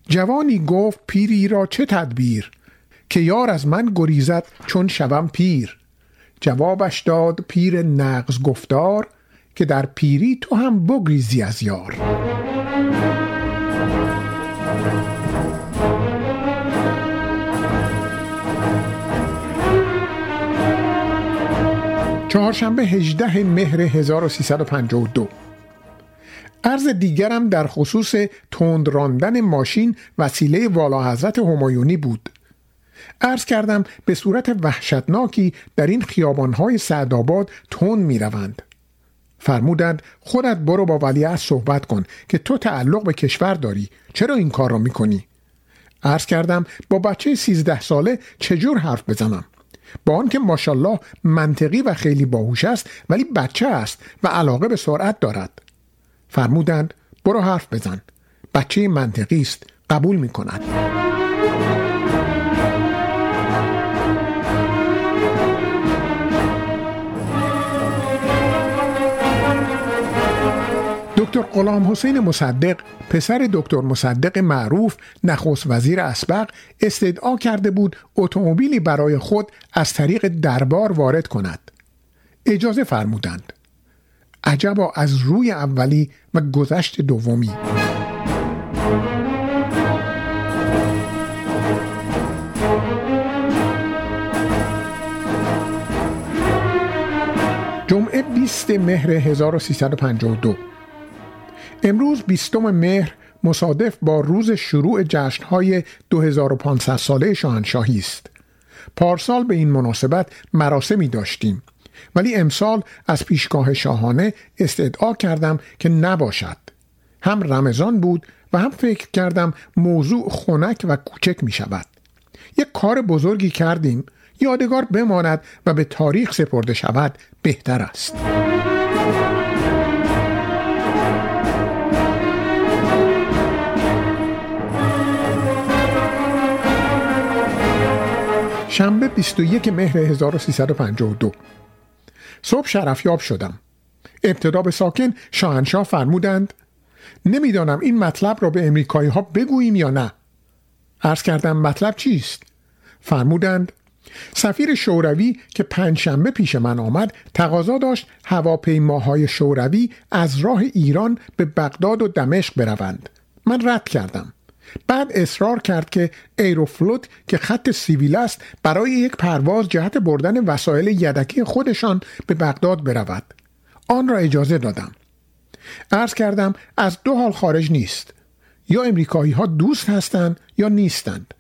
جوانی گفت پیری را چه تدبیر؟ که یار از من گریزد چون شوم پیر. جوابش داد پیر نقض گفتار که در پیری تو هم بگریزی از یار. چهارشنبه 18 مهر 1352 عرض دیگرم در خصوص تند راندن ماشین وسیله والا حضرت همایونی بود عرض کردم به صورت وحشتناکی در این خیابانهای سعدآباد تند می روند. فرمودند خودت برو با ولیعت صحبت کن که تو تعلق به کشور داری چرا این کار را می کنی؟ عرض کردم با بچه سیزده ساله چجور حرف بزنم با آنکه ماشاءالله منطقی و خیلی باهوش است ولی بچه است و علاقه به سرعت دارد. فرمودند برو حرف بزن. بچه منطقی است قبول می کند دکتر غلام حسین مصدق پسر دکتر مصدق معروف نخست وزیر اسبق استدعا کرده بود اتومبیلی برای خود از طریق دربار وارد کند. اجازه فرمودند. عجبا از روی اولی و گذشت دومی. جمعه 20 مهر 1352 امروز بیستم مهر مصادف با روز شروع جشنهای 2500 ساله شاهنشاهی است. پارسال به این مناسبت مراسمی داشتیم ولی امسال از پیشگاه شاهانه استدعا کردم که نباشد. هم رمضان بود و هم فکر کردم موضوع خنک و کوچک می شود. یک کار بزرگی کردیم یادگار بماند و به تاریخ سپرده شود بهتر است. شنبه 21 مهر 1352 صبح شرفیاب شدم. ابتدا به ساکن شاهنشاه فرمودند نمی‌دانم این مطلب را به امریکایی ها بگوییم یا نه. عرض کردم مطلب چیست؟ فرمودند سفیر شوروی که پنجشنبه پیش من آمد تقاضا داشت هواپیماهای شوروی از راه ایران به بغداد و دمشق بروند. من رد کردم. بعد اصرار کرد که ایروفلوت که خط سیویل است برای یک پرواز جهت بردن وسایل یدکی خودشان به بغداد برود. آن را اجازه دادم. عرض کردم از دو حال خارج نیست. یا امریکایی ها دوست هستند یا نیستند.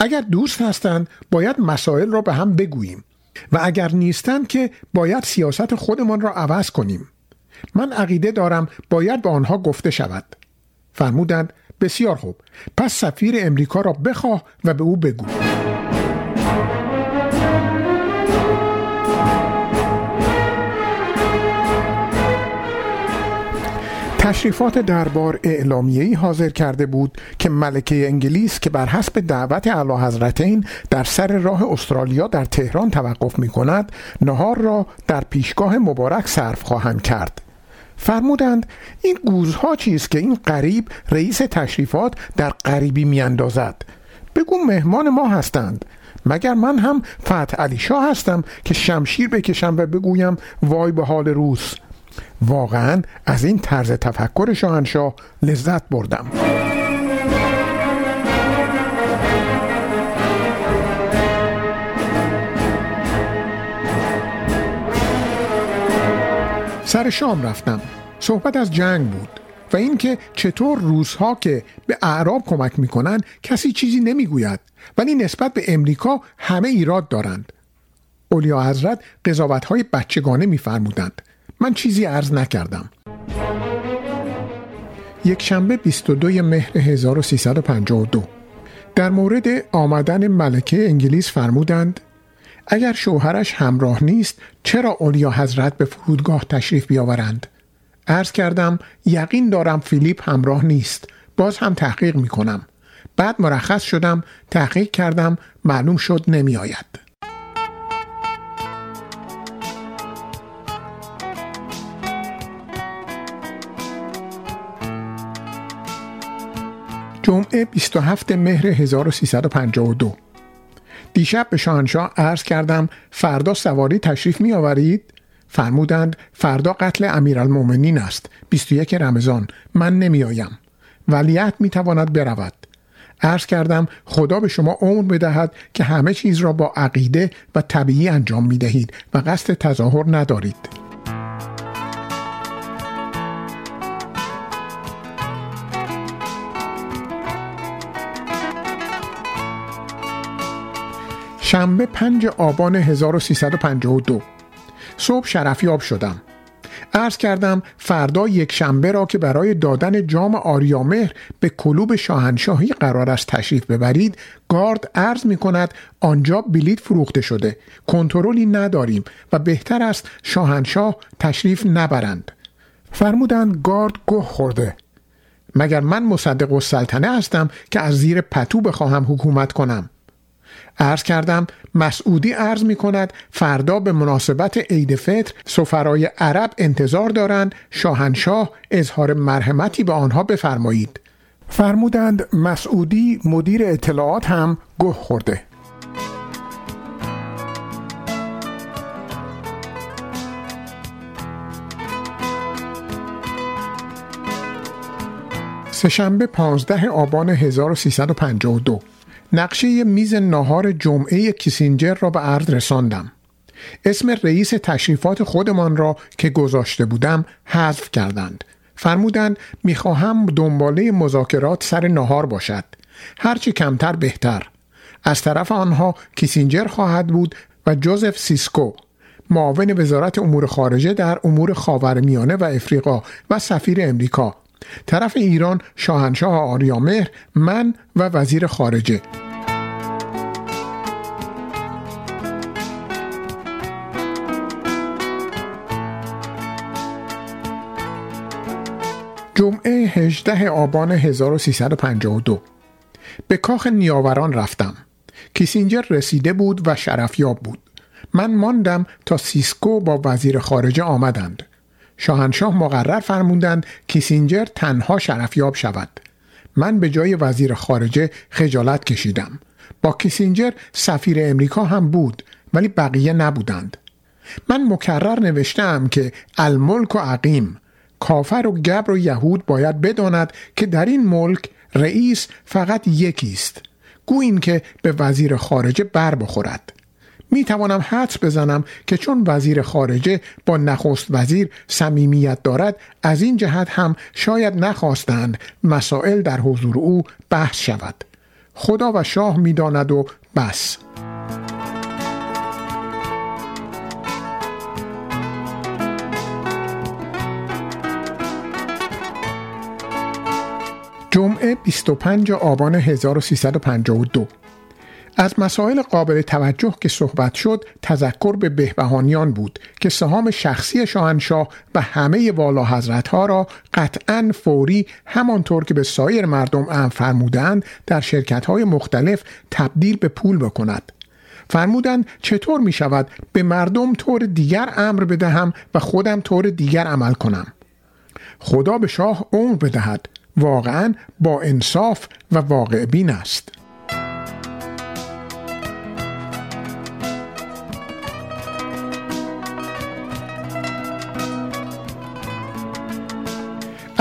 اگر دوست هستند باید مسائل را به هم بگوییم. و اگر نیستند که باید سیاست خودمان را عوض کنیم. من عقیده دارم باید به آنها گفته شود. فرمودند بسیار خوب. پس سفیر امریکا را بخواه و به او بگو. تشریفات دربار اعلامیه‌ای حاضر کرده بود که ملکه انگلیس که بر حسب دعوت اعلی حضرتین در سر راه استرالیا در تهران توقف می کند نهار را در پیشگاه مبارک صرف خواهند کرد. فرمودند این گوزها چیست که این قریب رئیس تشریفات در قریبی میاندازد؟ بگو مهمان ما هستند. مگر من هم فتح علی شاه هستم که شمشیر بکشم و بگویم وای به حال روس؟ واقعا از این طرز تفکر شاهنشاه لذت بردم. سر شام رفتم. صحبت از جنگ بود و اینکه چطور روزها که به اعراب کمک می‌کنند کسی چیزی نمی‌گوید. ولی نسبت به امریکا همه ایراد دارند. اولیا حضرت قضاوت های بچگانه میفرمودند. من چیزی عرض نکردم. یک شنبه 22 مهر 1352 در مورد آمدن ملکه انگلیس فرمودند اگر شوهرش همراه نیست چرا اولیا حضرت به فرودگاه تشریف بیاورند؟ عرض کردم یقین دارم فیلیپ همراه نیست. باز هم تحقیق می کنم بعد مرخص شدم تحقیق کردم معلوم شد نمی آید جمعه 27 مهر 1352 دیشب به شاهنشاه عرض کردم فردا سواری تشریف می آورید؟ فرمودند فردا قتل امیرالمؤمنین است 21 رمضان. من نمی آیم ولیت می تواند برود. عرض کردم خدا به شما عمر بدهد که همه چیز را با عقیده و طبیعی انجام می دهید و قصد تظاهر ندارید. شنبه 5 آبان 1352 صبح شرفیاب شدم. عرض کردم فردا یک شنبه را که برای دادن جام آریامهر به کلوب شاهنشاهی قرار است تشریف ببرید گارد عرض می کند آنجا بلیت فروخته شده کنترلی نداریم و بهتر است شاهنشاه تشریف نبرند. فرمودند گارد گه خورده. مگر من مصدق و سلطنه هستم که از زیر پتو بخواهم حکومت کنم؟ عرض کردم مسعودی عرض می کند فردا به مناسبت عید فطر سفرای عرب انتظار دارند. شاهنشاه اظهار مرحمتی به آنها بفرمایید. فرمودند مسعودی مدیر اطلاعات هم گه خورده. سهشنبه 15 آبان 1352 نقشه میز ناهار جمعه کیسینجر را به عرض رساندم. اسم رئیس تشریفات خودمان را که گذاشته بودم حذف کردند. فرمودند می‌خواهم دنباله مذاکرات سر نهار باشد. هرچی کمتر بهتر. از طرف آنها کیسینجر خواهد بود و جوزف سیسکو معاون وزارت امور خارجه در امور خاورمیانه و افریقا و سفیر امریکا طرف ایران شاهنشاه آریامهر من و وزیر خارجه. جمعه 18 آبان 1352 به کاخ نیاوران رفتم. کیسینجر رسیده بود و شرفیاب بود. من ماندم تا سیسکو با وزیر خارجه آمدند. شاهنشاه مقرر فرمودند کیسینجر تنها شرفیاب شود. من به جای وزیر خارجه خجالت کشیدم. با کیسینجر سفیر امریکا هم بود ولی بقیه نبودند. من مکرر نوشتم که الملک و عقیم کافر و گبر و یهود باید بداند که در این ملک رئیس فقط یکی است. گوییم که به وزیر خارجه بر بخورد. می توانم حدس بزنم که چون وزیر خارجه با نخست وزیر صمیمیت دارد از این جهت هم شاید نخواستند مسائل در حضور او بحث شود. خدا و شاه می‌داند و بس. جمعه 25 آبان 1352 از مسائل قابل توجه که صحبت شد تذکر به بهبهانیان بود که سهام شخصی شاهنشاه و همه والا حضرت ها را قطعا فوری همانطور که به سایر مردم ام فرمودند در شرکت های مختلف تبدیل به پول بکند. فرمودند چطور می شود به مردم طور دیگر امر بدهم و خودم طور دیگر عمل کنم؟ خدا به شاه عمر بدهد. واقعا با انصاف و واقع بین است.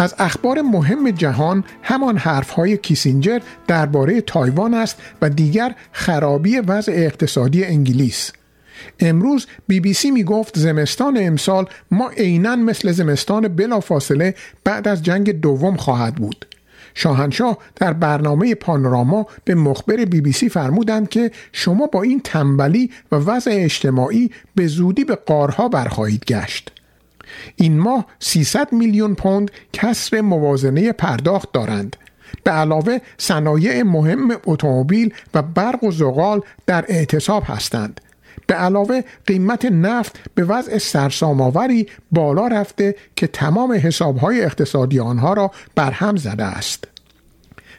از اخبار مهم جهان همان حرفهای کیسینجر درباره تایوان است و دیگر خرابی وضع اقتصادی انگلیس. امروز بی بی سی می گفت زمستان امسال ما عینا مثل زمستان بلافاصله بعد از جنگ دوم خواهد بود. شاهنشاه در برنامه پانوراما به مخبر بی بی سی فرمودند که شما با این تنبلی و وضع اجتماعی به زودی به قارها برخواهید گشت. این ماه 300 میلیون پوند کسر موازنه پرداخت دارند. به علاوه صنایع مهم اتومبیل و برق و زغال در اعتصاب هستند. به علاوه قیمت نفت به وضع سرسام‌آوری بالا رفته که تمام حسابهای اقتصادی آنها را برهم زده است.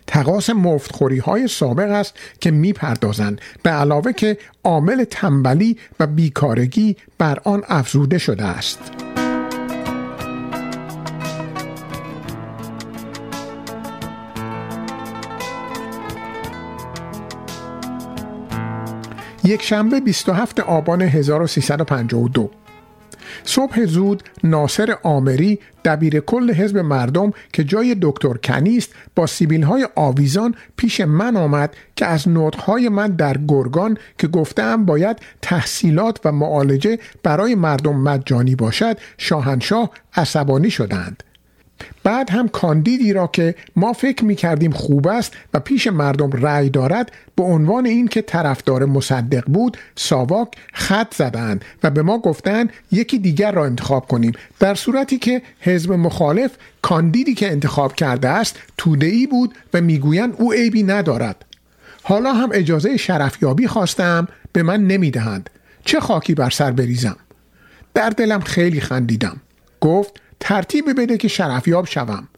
تقاس مفتخوری های سابق است که می‌پردازند. به علاوه که عامل تنبلی و بیکارگی بر آن افزوده شده است. یک شنبه 27 آبان 1352 صبح زود ناصر آمری دبیر کل حزب مردم که جای دکتر کنیست با سیبیل های آویزان پیش من آمد که از نطقهای من در گرگان که گفتم باید تحصیلات و معالجه برای مردم مجانی باشد شاهنشاه عصبانی شدند. بعد هم کاندیدی را که ما فکر می کردیم خوب است و پیش مردم رأی دارد به عنوان این که طرفدار مصدق بود ساواک خط زدند و به ما گفتند یکی دیگر را انتخاب کنیم. در صورتی که حزب مخالف کاندیدی که انتخاب کرده است توده ای بود و می‌گویند او عیبی ندارد. حالا هم اجازه شرفیابی خواستم به من نمی‌دهند. چه خاکی بر سر بریزم؟ در دلم خیلی خندیدم. گفت ترتیب بده که شرفیاب شوم.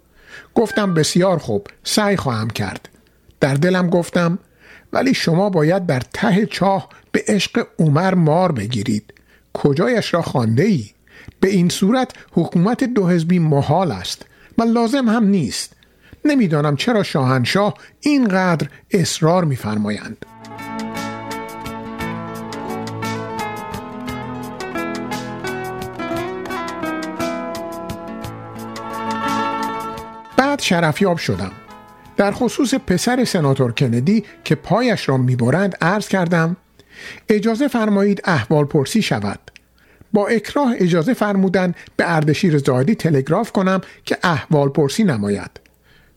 گفتم بسیار خوب سعی خواهم کرد. در دلم گفتم ولی شما باید در ته چاه به عشق عمر مار بگیرید. کجایش را خانده ای؟ به این صورت حکومت دو حزبی محال است و لازم هم نیست. نمی‌دانم چرا شاهنشاه اینقدر اصرار میفرمایند. بعد شرفیاب شدم. در خصوص پسر سناتور کندی که پایش را می‌برند عرض کردم اجازه فرمایید احوال پرسی شود. با اکراه اجازه فرمودند به اردشیر زادی تلگراف کنم که احوال پرسی نماید.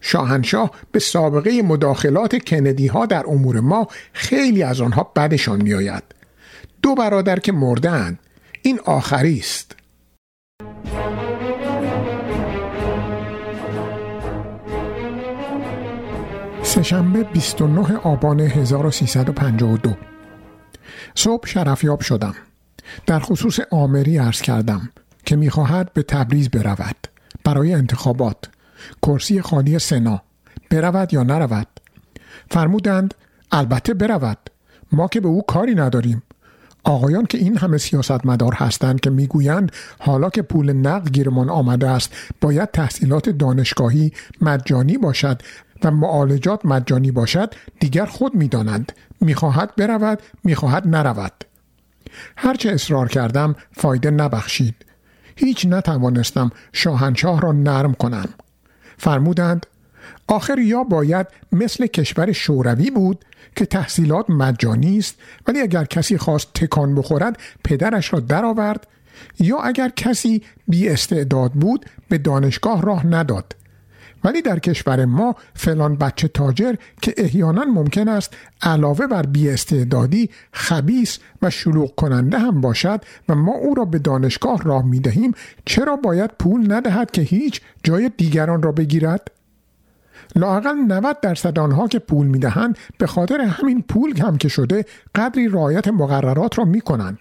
شاهنشاه به سابقه مداخلات کندی ها در امور ما خیلی از آنها بدشان میآید. دو برادر که مردند این آخری است. سهشنبه 29 آبان 1352 صبح شرفیاب شدم. در خصوص آمری عرض کردم که می‌خواهد به تبریز برود برای انتخابات. کرسی خالی سنا. برود یا نرود؟ فرمودند البته برود. ما که به او کاری نداریم. آقایان که این همه سیاستمدار هستند که می‌گویند حالا که پول نقد گیرمان آمده است باید تحصیلات دانشگاهی مجانی باشد و معالجات مجانی باشد دیگر خود می‌دانند می‌خواهد برود می‌خواهد نرود. هرچه اصرار کردم فایده نبخشید. هیچ نتوانستم شاهنشاه را نرم کنم. فرمودند آخر یا باید مثل کشور شوروی بود که تحصیلات مجانی است ولی اگر کسی خواست تکان بخورد پدرش را درآورد یا اگر کسی بی استعداد بود به دانشگاه راه نداد. ولی در کشور ما فلان بچه تاجر که احیانا ممکن است علاوه بر بیاستعدادی خبیس و شلوغ کننده هم باشد و ما او را به دانشگاه راه می دهیم چرا باید پول ندهد که هیچ جای دیگران را بگیرد؟ لاقل 90 درصد آنها که پول می‌دهند به خاطر همین پول هم که شده قدری رعایت مقررات را می کنند.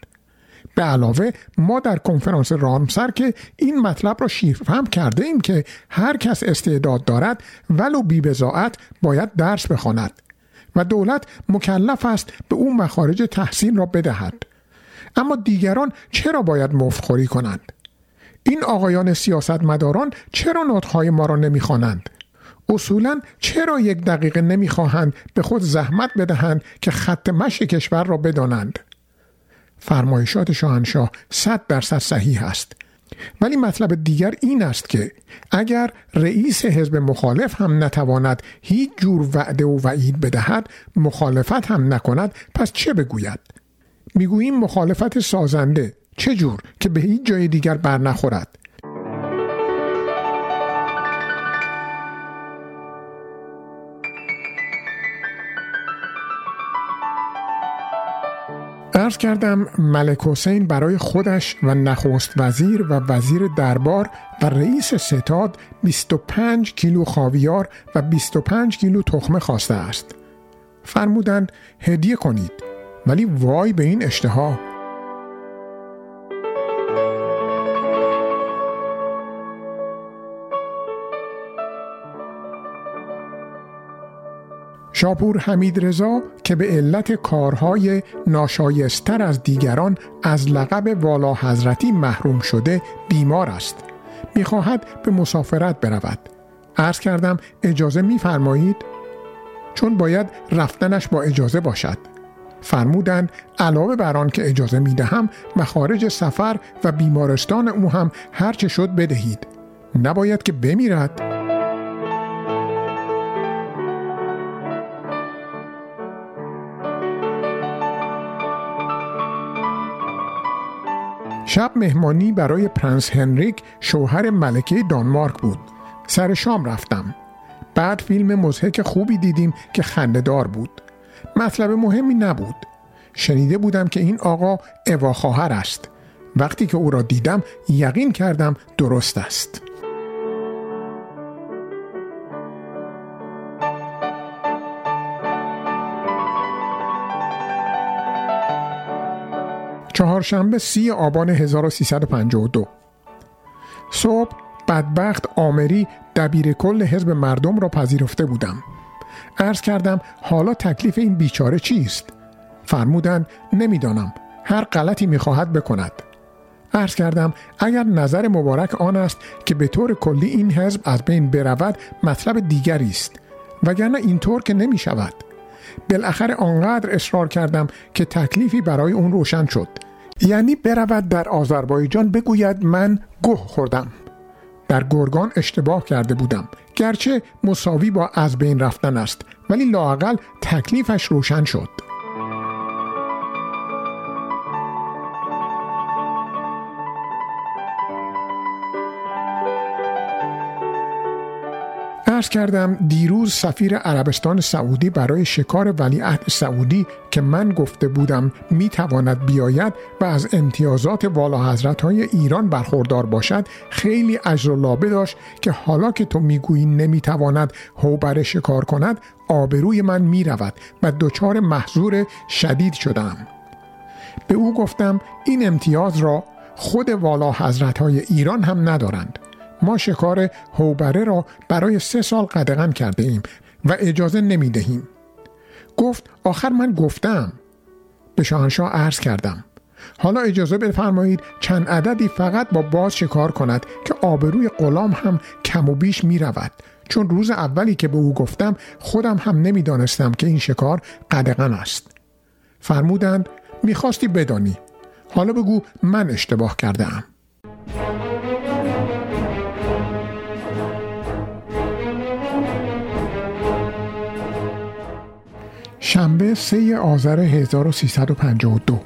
به علاوه ما در کنفرانس رامسر که این مطلب را شیرفهم کرده ایم که هر کس استعداد دارد ولو بیبزاعت باید درس بخواند و دولت مکلف است به او مخارج تحسین را بدهد. اما دیگران چرا باید مفتخوری کنند؟ این آقایان سیاستمداران چرا نطخهای ما را نمی‌خوانند؟ اصولا چرا یک دقیقه نمی‌خواهند به خود زحمت بدهند که خط مشی کشور را بدانند؟ فرمایشات شاهنشاه صد درصد صحیح است. ولی مطلب دیگر این است که اگر رئیس حزب مخالف هم نتواند هیچ جور وعده و وعید بدهد مخالفت هم نکند پس چه بگوید؟ می‌گوییم مخالفت سازنده چه جور که به هیچ جای دیگر بر نخورد ارز کردم ملک حسین برای خودش و نخست وزیر و وزیر دربار و رئیس ستاد 25 کیلو خاویار و 25 کیلو تخمه خواسته است. فرمودند هدیه کنید ولی وای به این اشتها شاپور حمید رضا که به علت کارهای ناشایستر از دیگران از لقب والا حضرتی محروم شده بیمار است. می‌خواهد به مسافرت برود. عرض کردم اجازه میفرمایید؟ چون باید رفتنش با اجازه باشد. فرمودند علاوه بر آن که اجازه می‌دهم مخارج سفر و بیمارستان او هم هرچه شد بدهید. نباید که بمیرد. شب مهمانی برای پرنس هنریک شوهر ملکه دانمارک بود. سر شام رفتم. بعد فیلم مزهک خوبی دیدیم که خندهدار بود. مطلب مهمی نبود. شنیده بودم که این آقا اوا خواهر است. وقتی که او را دیدم یقین کردم درست است. چهارشنبه سی آبان 1352 صبح بدبخت آمری دبیر کل حزب مردم را پذیرفته بودم. عرض کردم حالا تکلیف این بیچاره چیست؟ فرمودند نمی‌دانم. هر غلطی می‌خواهد بکند. عرض کردم اگر نظر مبارک آن است که به طور کلی این حزب از بین برود مطلب دیگری است. وگرنه اینطور که نمی شود بالاخره آنقدر اصرار کردم که تکلیفی برای اون روشن شد. یعنی برود در آذربایجان بگوید من گوه خوردم. در گرگان اشتباه کرده بودم. گرچه مساوی با از بین رفتن است ولی لاقل تکلیفش روشن شد. ارز کردم دیروز سفیر عربستان سعودی برای شکار ولیعهد سعودی که من گفته بودم می تواند بیاید و از امتیازات والا حضرت های ایران برخوردار باشد خیلی اجر لابه داشت که حالا که تو می‌گویی نمی‌تواند هوبر شکار کند آبروی من می رود و دچار محضور شدید شدم. به او گفتم این امتیاز را خود والا حضرت های ایران هم ندارند. ما شکار هوبره را برای سه سال قدغن کرده ایم و اجازه نمی دهیم. گفت آخر من گفتم. به شاهنشاه عرض کردم. حالا اجازه بفرمایید چند عددی فقط با باز شکار کند که آبروی غلام هم کم و بیش می رود چون روز اولی که به او گفتم خودم هم نمی‌دانستم که این شکار قدغن است. فرمودند می‌خواستی بدانی. حالا بگو من اشتباه کرده ام شنبه 3 آذر 1352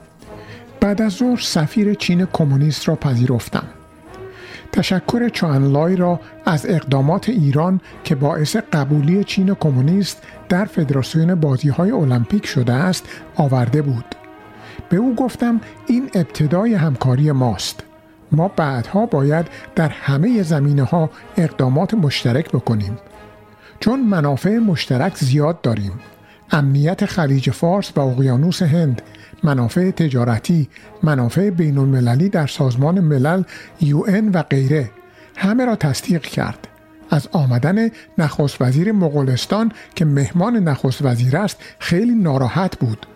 بعد از ظهر سفیر چین کمونیست را پذیرفتم. تشکر چوانلای را از اقدامات ایران که باعث قبولی چین کمونیست در فدراسیون بازی های المپیک شده است آورده بود. به او گفتم این ابتدای همکاری ماست. ما بعدها باید در همه زمینه ها اقدامات مشترک بکنیم. چون منافع مشترک زیاد داریم. امنیت خلیج فارس و اقیانوس هند منافع تجارتی منافع بین المللی در سازمان ملل یو و غیره همه را تصدیق کرد. از آمدن نخست وزیر مغولستان که مهمان نخست وزیر است خیلی ناراحت بود.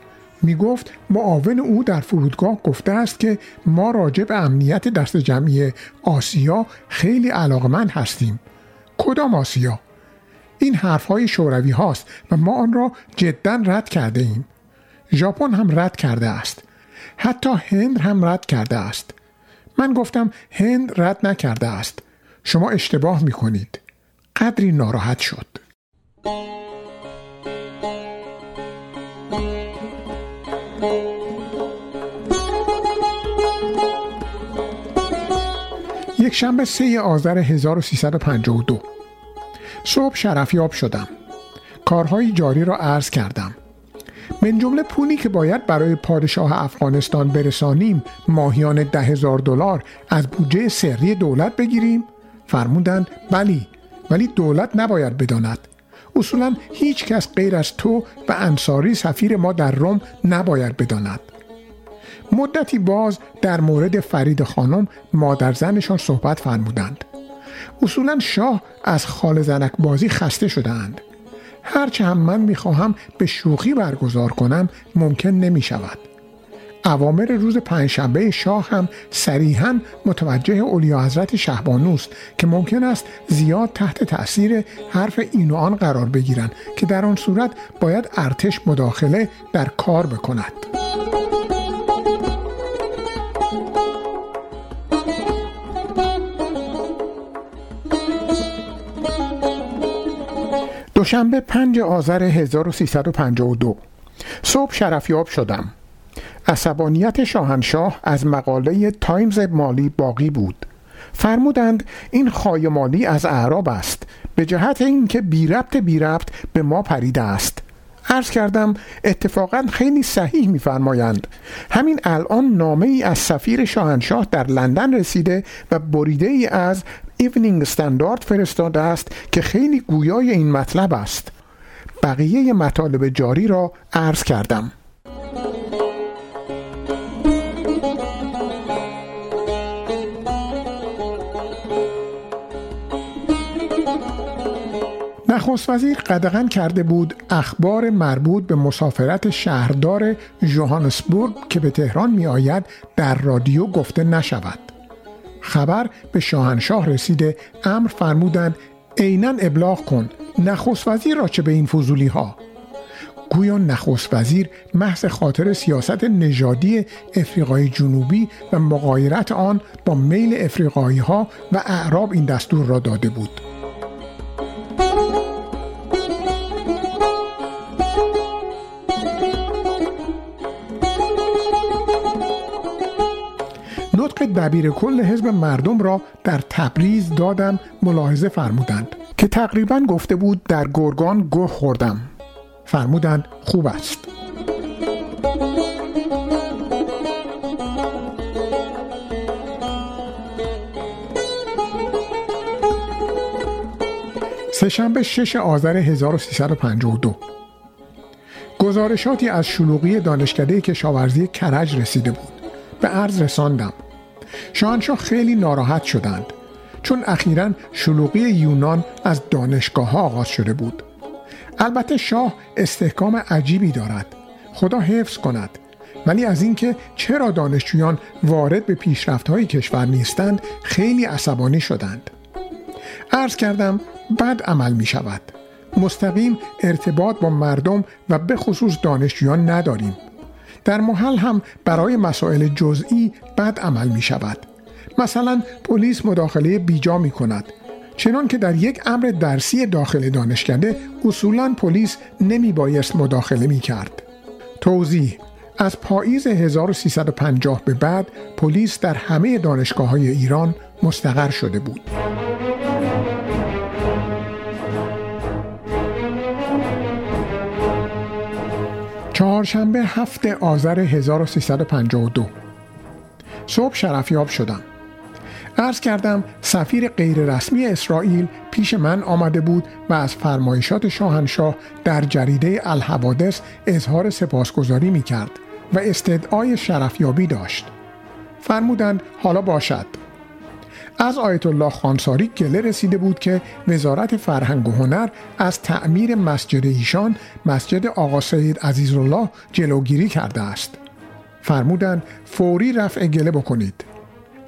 می گفت معاون او در فرودگاه گفته است که ما راجع به امنیت دست جمعی آسیا خیلی علاقمند هستیم. کدام آسیا؟ این حرف های شوروی هاست و ما آن را جدا رد کرده ایم. ژاپن هم رد کرده است. حتی هند هم رد کرده است. من گفتم هند رد نکرده است. شما اشتباه می کنید قدری ناراحت شد. یک شنبه سه آذر 1352 صبح شرفیاب شدم. کارهای جاری را عرض کردم. من جمله پولی که باید برای پادشاه افغانستان برسانیم ماهیان ده هزار دلار از بودجه سری دولت بگیریم؟ فرمودند بلی ولی دولت نباید بداند. اصولا هیچ کس غیر از تو و انصاری سفیر ما در روم نباید بداند. مدتی باز در مورد فرید خانم مادر زنشان صحبت فرمودند. اصولا شاه از خال زنک بازی خسته شدهاند هرچه هم من می‌خواهم به شوخی برگزار کنم ممکن نمی شود. اوامر روز پنجشنبه شاه هم صریحا متوجه اولیا حضرت شهبانوست که ممکن است زیاد تحت تأثیر حرف این و آن قرار بگیرند که در آن صورت باید ارتش مداخله در کار بکند. دوشنبه 5 آذر 1352 صبح شرفیاب شدم. عصبانیت شاهنشاه از مقاله تایمز مالی باقی بود. فرمودند این خایه مالی از اعراب است به جهت اینکه بی ربط بی ربط به ما پریده است. عرض کردم اتفاقا خیلی صحیح میفرمایند. همین الان نامه ای از سفیر شاهنشاه در لندن رسیده و بریده ای از ایونینگ استاندارد فرستاده است که خیلی گویای این مطلب است. بقیه مطالب جاری را عرض کردم. نخست وزیر قدغن کرده بود اخبار مربوط به مسافرت شهردار جوهانسبورگ که به تهران می آید در رادیو گفته نشود. خبر به شاهنشاه رسیده. امر فرمودند عینا ابلاغ کن. نخست وزیر را چه به این فضولی ها گویا نخست وزیر محض خاطر سیاست نژادی افریقای جنوبی و مقایرت آن با میل افریقایی ها و اعراب این دستور را داده بود. نطق دبیر کل حزب مردم را در تبریز دادم ملاحظه فرمودند که تقریبا گفته بود در گرگان گه خوردم. فرمودند خوب است. سهشنبه 6 آذر 1352 گزارشاتی از شلوغی دانشکده کشاورزی کرج رسیده بود. به عرض رساندم. شاهنشاه خیلی ناراحت شدند چون اخیرا شلوغی یونان از دانشگاه ها آغاز شده بود. البته شاه استحکام عجیبی دارد خدا حفظ کند. ولی از اینکه چرا دانشجویان وارد به های کشور نیستند خیلی عصبانی شدند. عرض کردم بد عمل می شود مستقیم ارتباط با مردم و به خصوص دانشجویان نداریم. در محل هم برای مسائل جزئی بد عمل می شود مثلا پلیس مداخله بیجا می کند چنان که در یک امر درسی داخل دانشکده اصولا پلیس نمی بایست مداخله می کرد. توضیح از پاییز 1350 به بعد پلیس در همه دانشگاه های ایران مستقر شده بود. چهارشنبه هفت آذر 1352 صبح شرفیاب شدم. عرض کردم سفیر غیررسمی اسرائیل پیش من آمده بود و از فرمایشات شاهنشاه در جریده الحوادث اظهار سپاسگزاری می کرد و استدعای شرفیابی داشت. فرمودند حالا باشد. از آیت الله خانساری گله رسیده بود که وزارت فرهنگ و هنر از تعمیر مسجد ایشان مسجد آقا سید عزیزالله جلوگیری کرده است. فرمودند فوری رفع گله بکنید.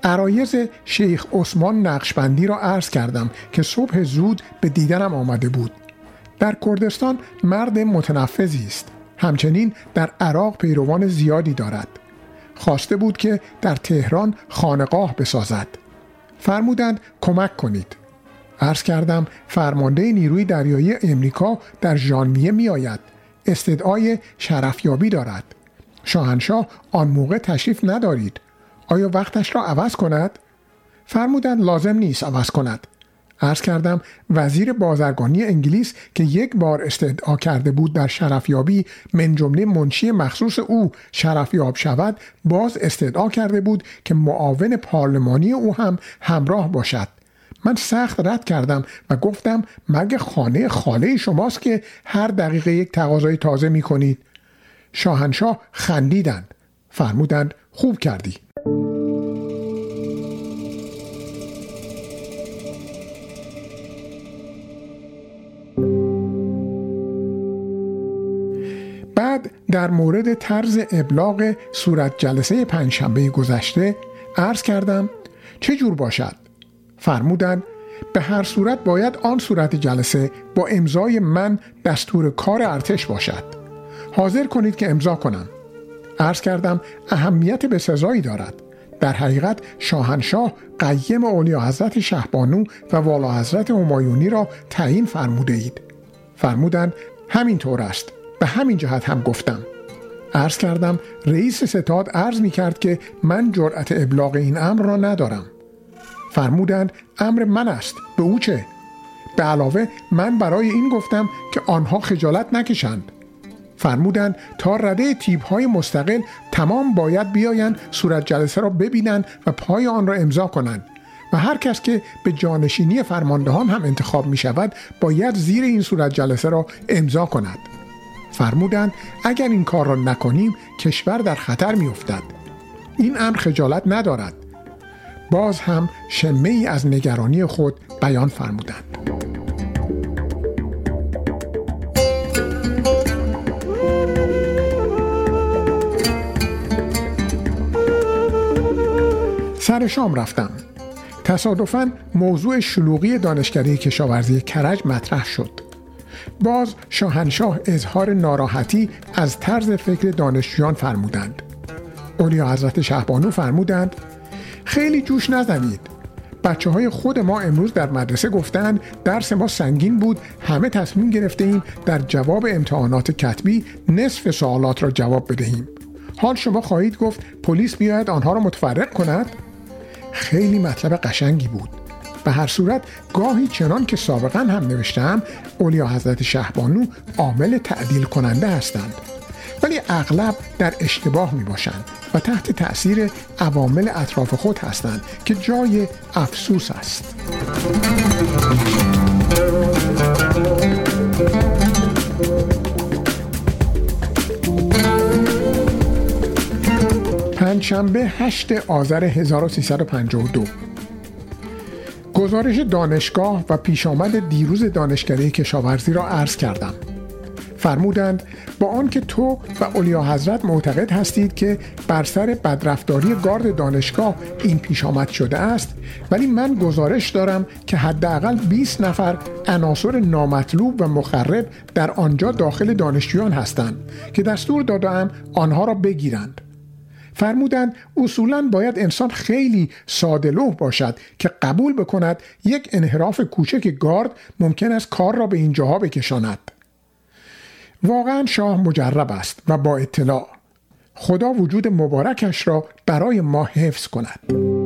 عرایز شیخ عثمان نقشبندی را عرض کردم که صبح زود به دیدنم آمده بود. در کردستان مرد متنفذی است. همچنین در عراق پیروان زیادی دارد. خواسته بود که در تهران خانقاه بسازد. فرمودند کمک کنید عرض کردم فرمانده نیروی دریایی امریکا در ژانویه می آید استدعای شرفیابی دارد شاهنشاه آن موقع تشریف ندارید آیا وقتش را عوض کند؟ فرمودند لازم نیست عوض کند. عرض کردم وزیر بازرگانی انگلیس که یک بار استدعا کرده بود در شرفیابی من جمله منشی مخصوص او شرفیاب شود باز استدعا کرده بود که معاون پارلمانی او هم همراه باشد. من سخت رد کردم و گفتم مگه خانه خاله شماست که هر دقیقه یک تقاضای تازه می کنید شاهنشاه خندیدند. فرمودند خوب کردی. بعد در مورد طرز ابلاغ صورت جلسه پنجشنبه گذشته عرض کردم چه جور باشد؟ فرمودند به هر صورت باید آن صورت جلسه با امضای من دستور کار ارتش باشد. حاضر کنید که امضا کنم. عرض کردم اهمیت به سزایی دارد. در حقیقت شاهنشاه قیم اولیا حضرت شهبانو و والا حضرت همایونی را تعیین فرموده اید فرمودند همینطور است. به همین جهت هم گفتم. عرض کردم رئیس ستاد عرض می کرد که من جرأت ابلاغ این امر را ندارم. فرمودند امر من است. به او چه؟ به علاوه من برای این گفتم که آنها خجالت نکشند. فرمودند تا رده تیپ های مستقل تمام باید بیایند صورت جلسه را ببینند و پای آن را امضا کنند. و هر کس که به جانشینی فرماندهان هم انتخاب می شود باید زیر این صورت جلسه را امضا کند. فرمودند اگر این کار را نکنیم کشور در خطر می افتد. این امر خجالت ندارد. باز هم شمه ای از نگرانی خود بیان فرمودند. سر شام رفتم. تصادفا موضوع شلوغی دانشکده کشاورزی کرج مطرح شد. باز شاهنشاه اظهار ناراحتی از طرز فکر دانشجویان فرمودند. اولیا حضرت شهبانو فرمودند خیلی جوش نزنید. بچه های خود ما امروز در مدرسه گفتند درس ما سنگین بود همه تصمیم ایم در جواب امتحانات کتبی نصف سوالات را جواب بدهیم. حال شما خواهید گفت پلیس بیاید آنها را متفرق کند؟ خیلی مطلب قشنگی بود. به هر صورت گاهی چنان که سابقا هم نوشتم اولیا حضرت شهبانو عامل تعدیل کننده هستند. ولی اغلب در اشتباه می باشند و تحت تأثیر عوامل اطراف خود هستند که جای افسوس است. پنجشنبه 8 آذر 1352 گزارش دانشگاه و پیش آمد دیروز دانشکده کشاورزی را عرض کردم. فرمودند با آنکه تو و اولیا حضرت معتقد هستید که بر سر بدرفتاری گارد دانشگاه این پیش آمد شده است ولی من گزارش دارم که حداقل 20 نفر عناصر نامطلوب و مخرب در آنجا داخل دانشجویان هستند که دستور دادم آنها را بگیرند. فرمودند اصولا باید انسان خیلی سادلوه باشد که قبول بکند یک انحراف کوچک گارد ممکن است کار را به اینجاها بکشاند. واقعا شاه مجرب است و با اطلاع. خدا وجود مبارکش را برای ما حفظ کند.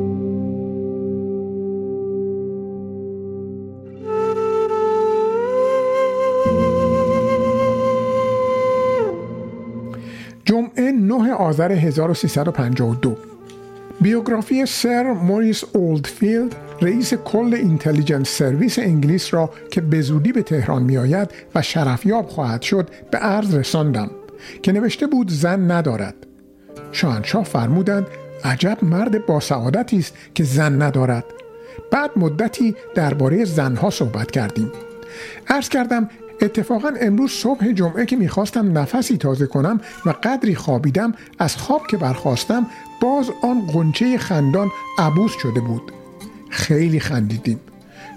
جمعه 9 آذر 1352 بیوگرافی سر موریس اولدفیلد رئیس کل اینتلیجنس سرویس انگلیس را که به زودی به تهران می آید و شرفیاب خواهد شد به عرض رساندم که نوشته بود زن ندارد. شاهنشاه فرمودند عجب مرد با سعادتی است که زن ندارد. بعد مدتی درباره زنها صحبت کردیم. عرض کردم اتفاقا امروز صبح جمعه که می‌خواستم نفسی تازه کنم و قدری خوابیدم از خواب که برخواستم باز آن قنچه خندان عبوس شده بود. خیلی خندیدیم.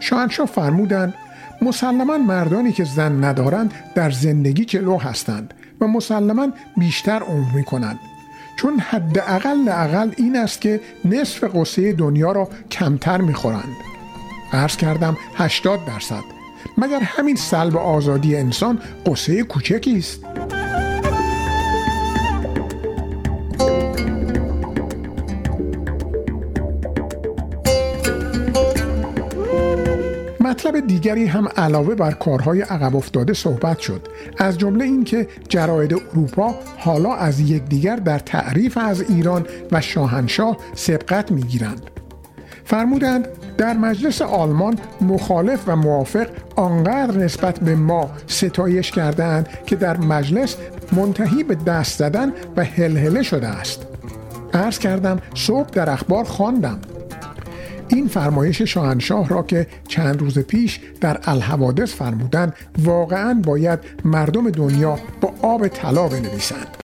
شاهنشاه فرمودند مسلما مردانی که زن ندارند در زندگی جلو هستند و مسلما بیشتر عمر می کنند چون حداقل اقل این است که نصف قصه دنیا را کمتر می‌خورند. عرض کردم 80 درصد. مگر همین سلب آزادی انسان قصه کوچکی است؟ مطلب دیگری هم علاوه بر کارهای عقب افتاده صحبت شد. از جمله اینکه جراید اروپا حالا از یکدیگر در تعریف از ایران و شاهنشاه سبقت می‌گیرند. فرمودند در مجلس آلمان مخالف و موافق آنقدر نسبت به ما ستایش کردند که در مجلس منتهی به دست زدن و هلهله شده است. عرض کردم صبح در اخبار خواندم. این فرمایش شاهنشاه را که چند روز پیش در الحوادث فرمودند واقعا باید مردم دنیا با آب طلا بنویسند.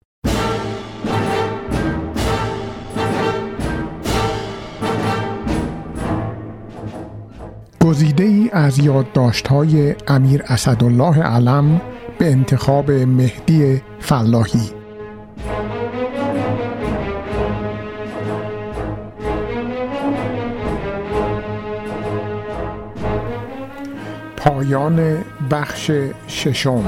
گزیده ای از یادداشت های امیر اسدالله علم به انتخاب مهدی فلاحی. پایان بخش ششم.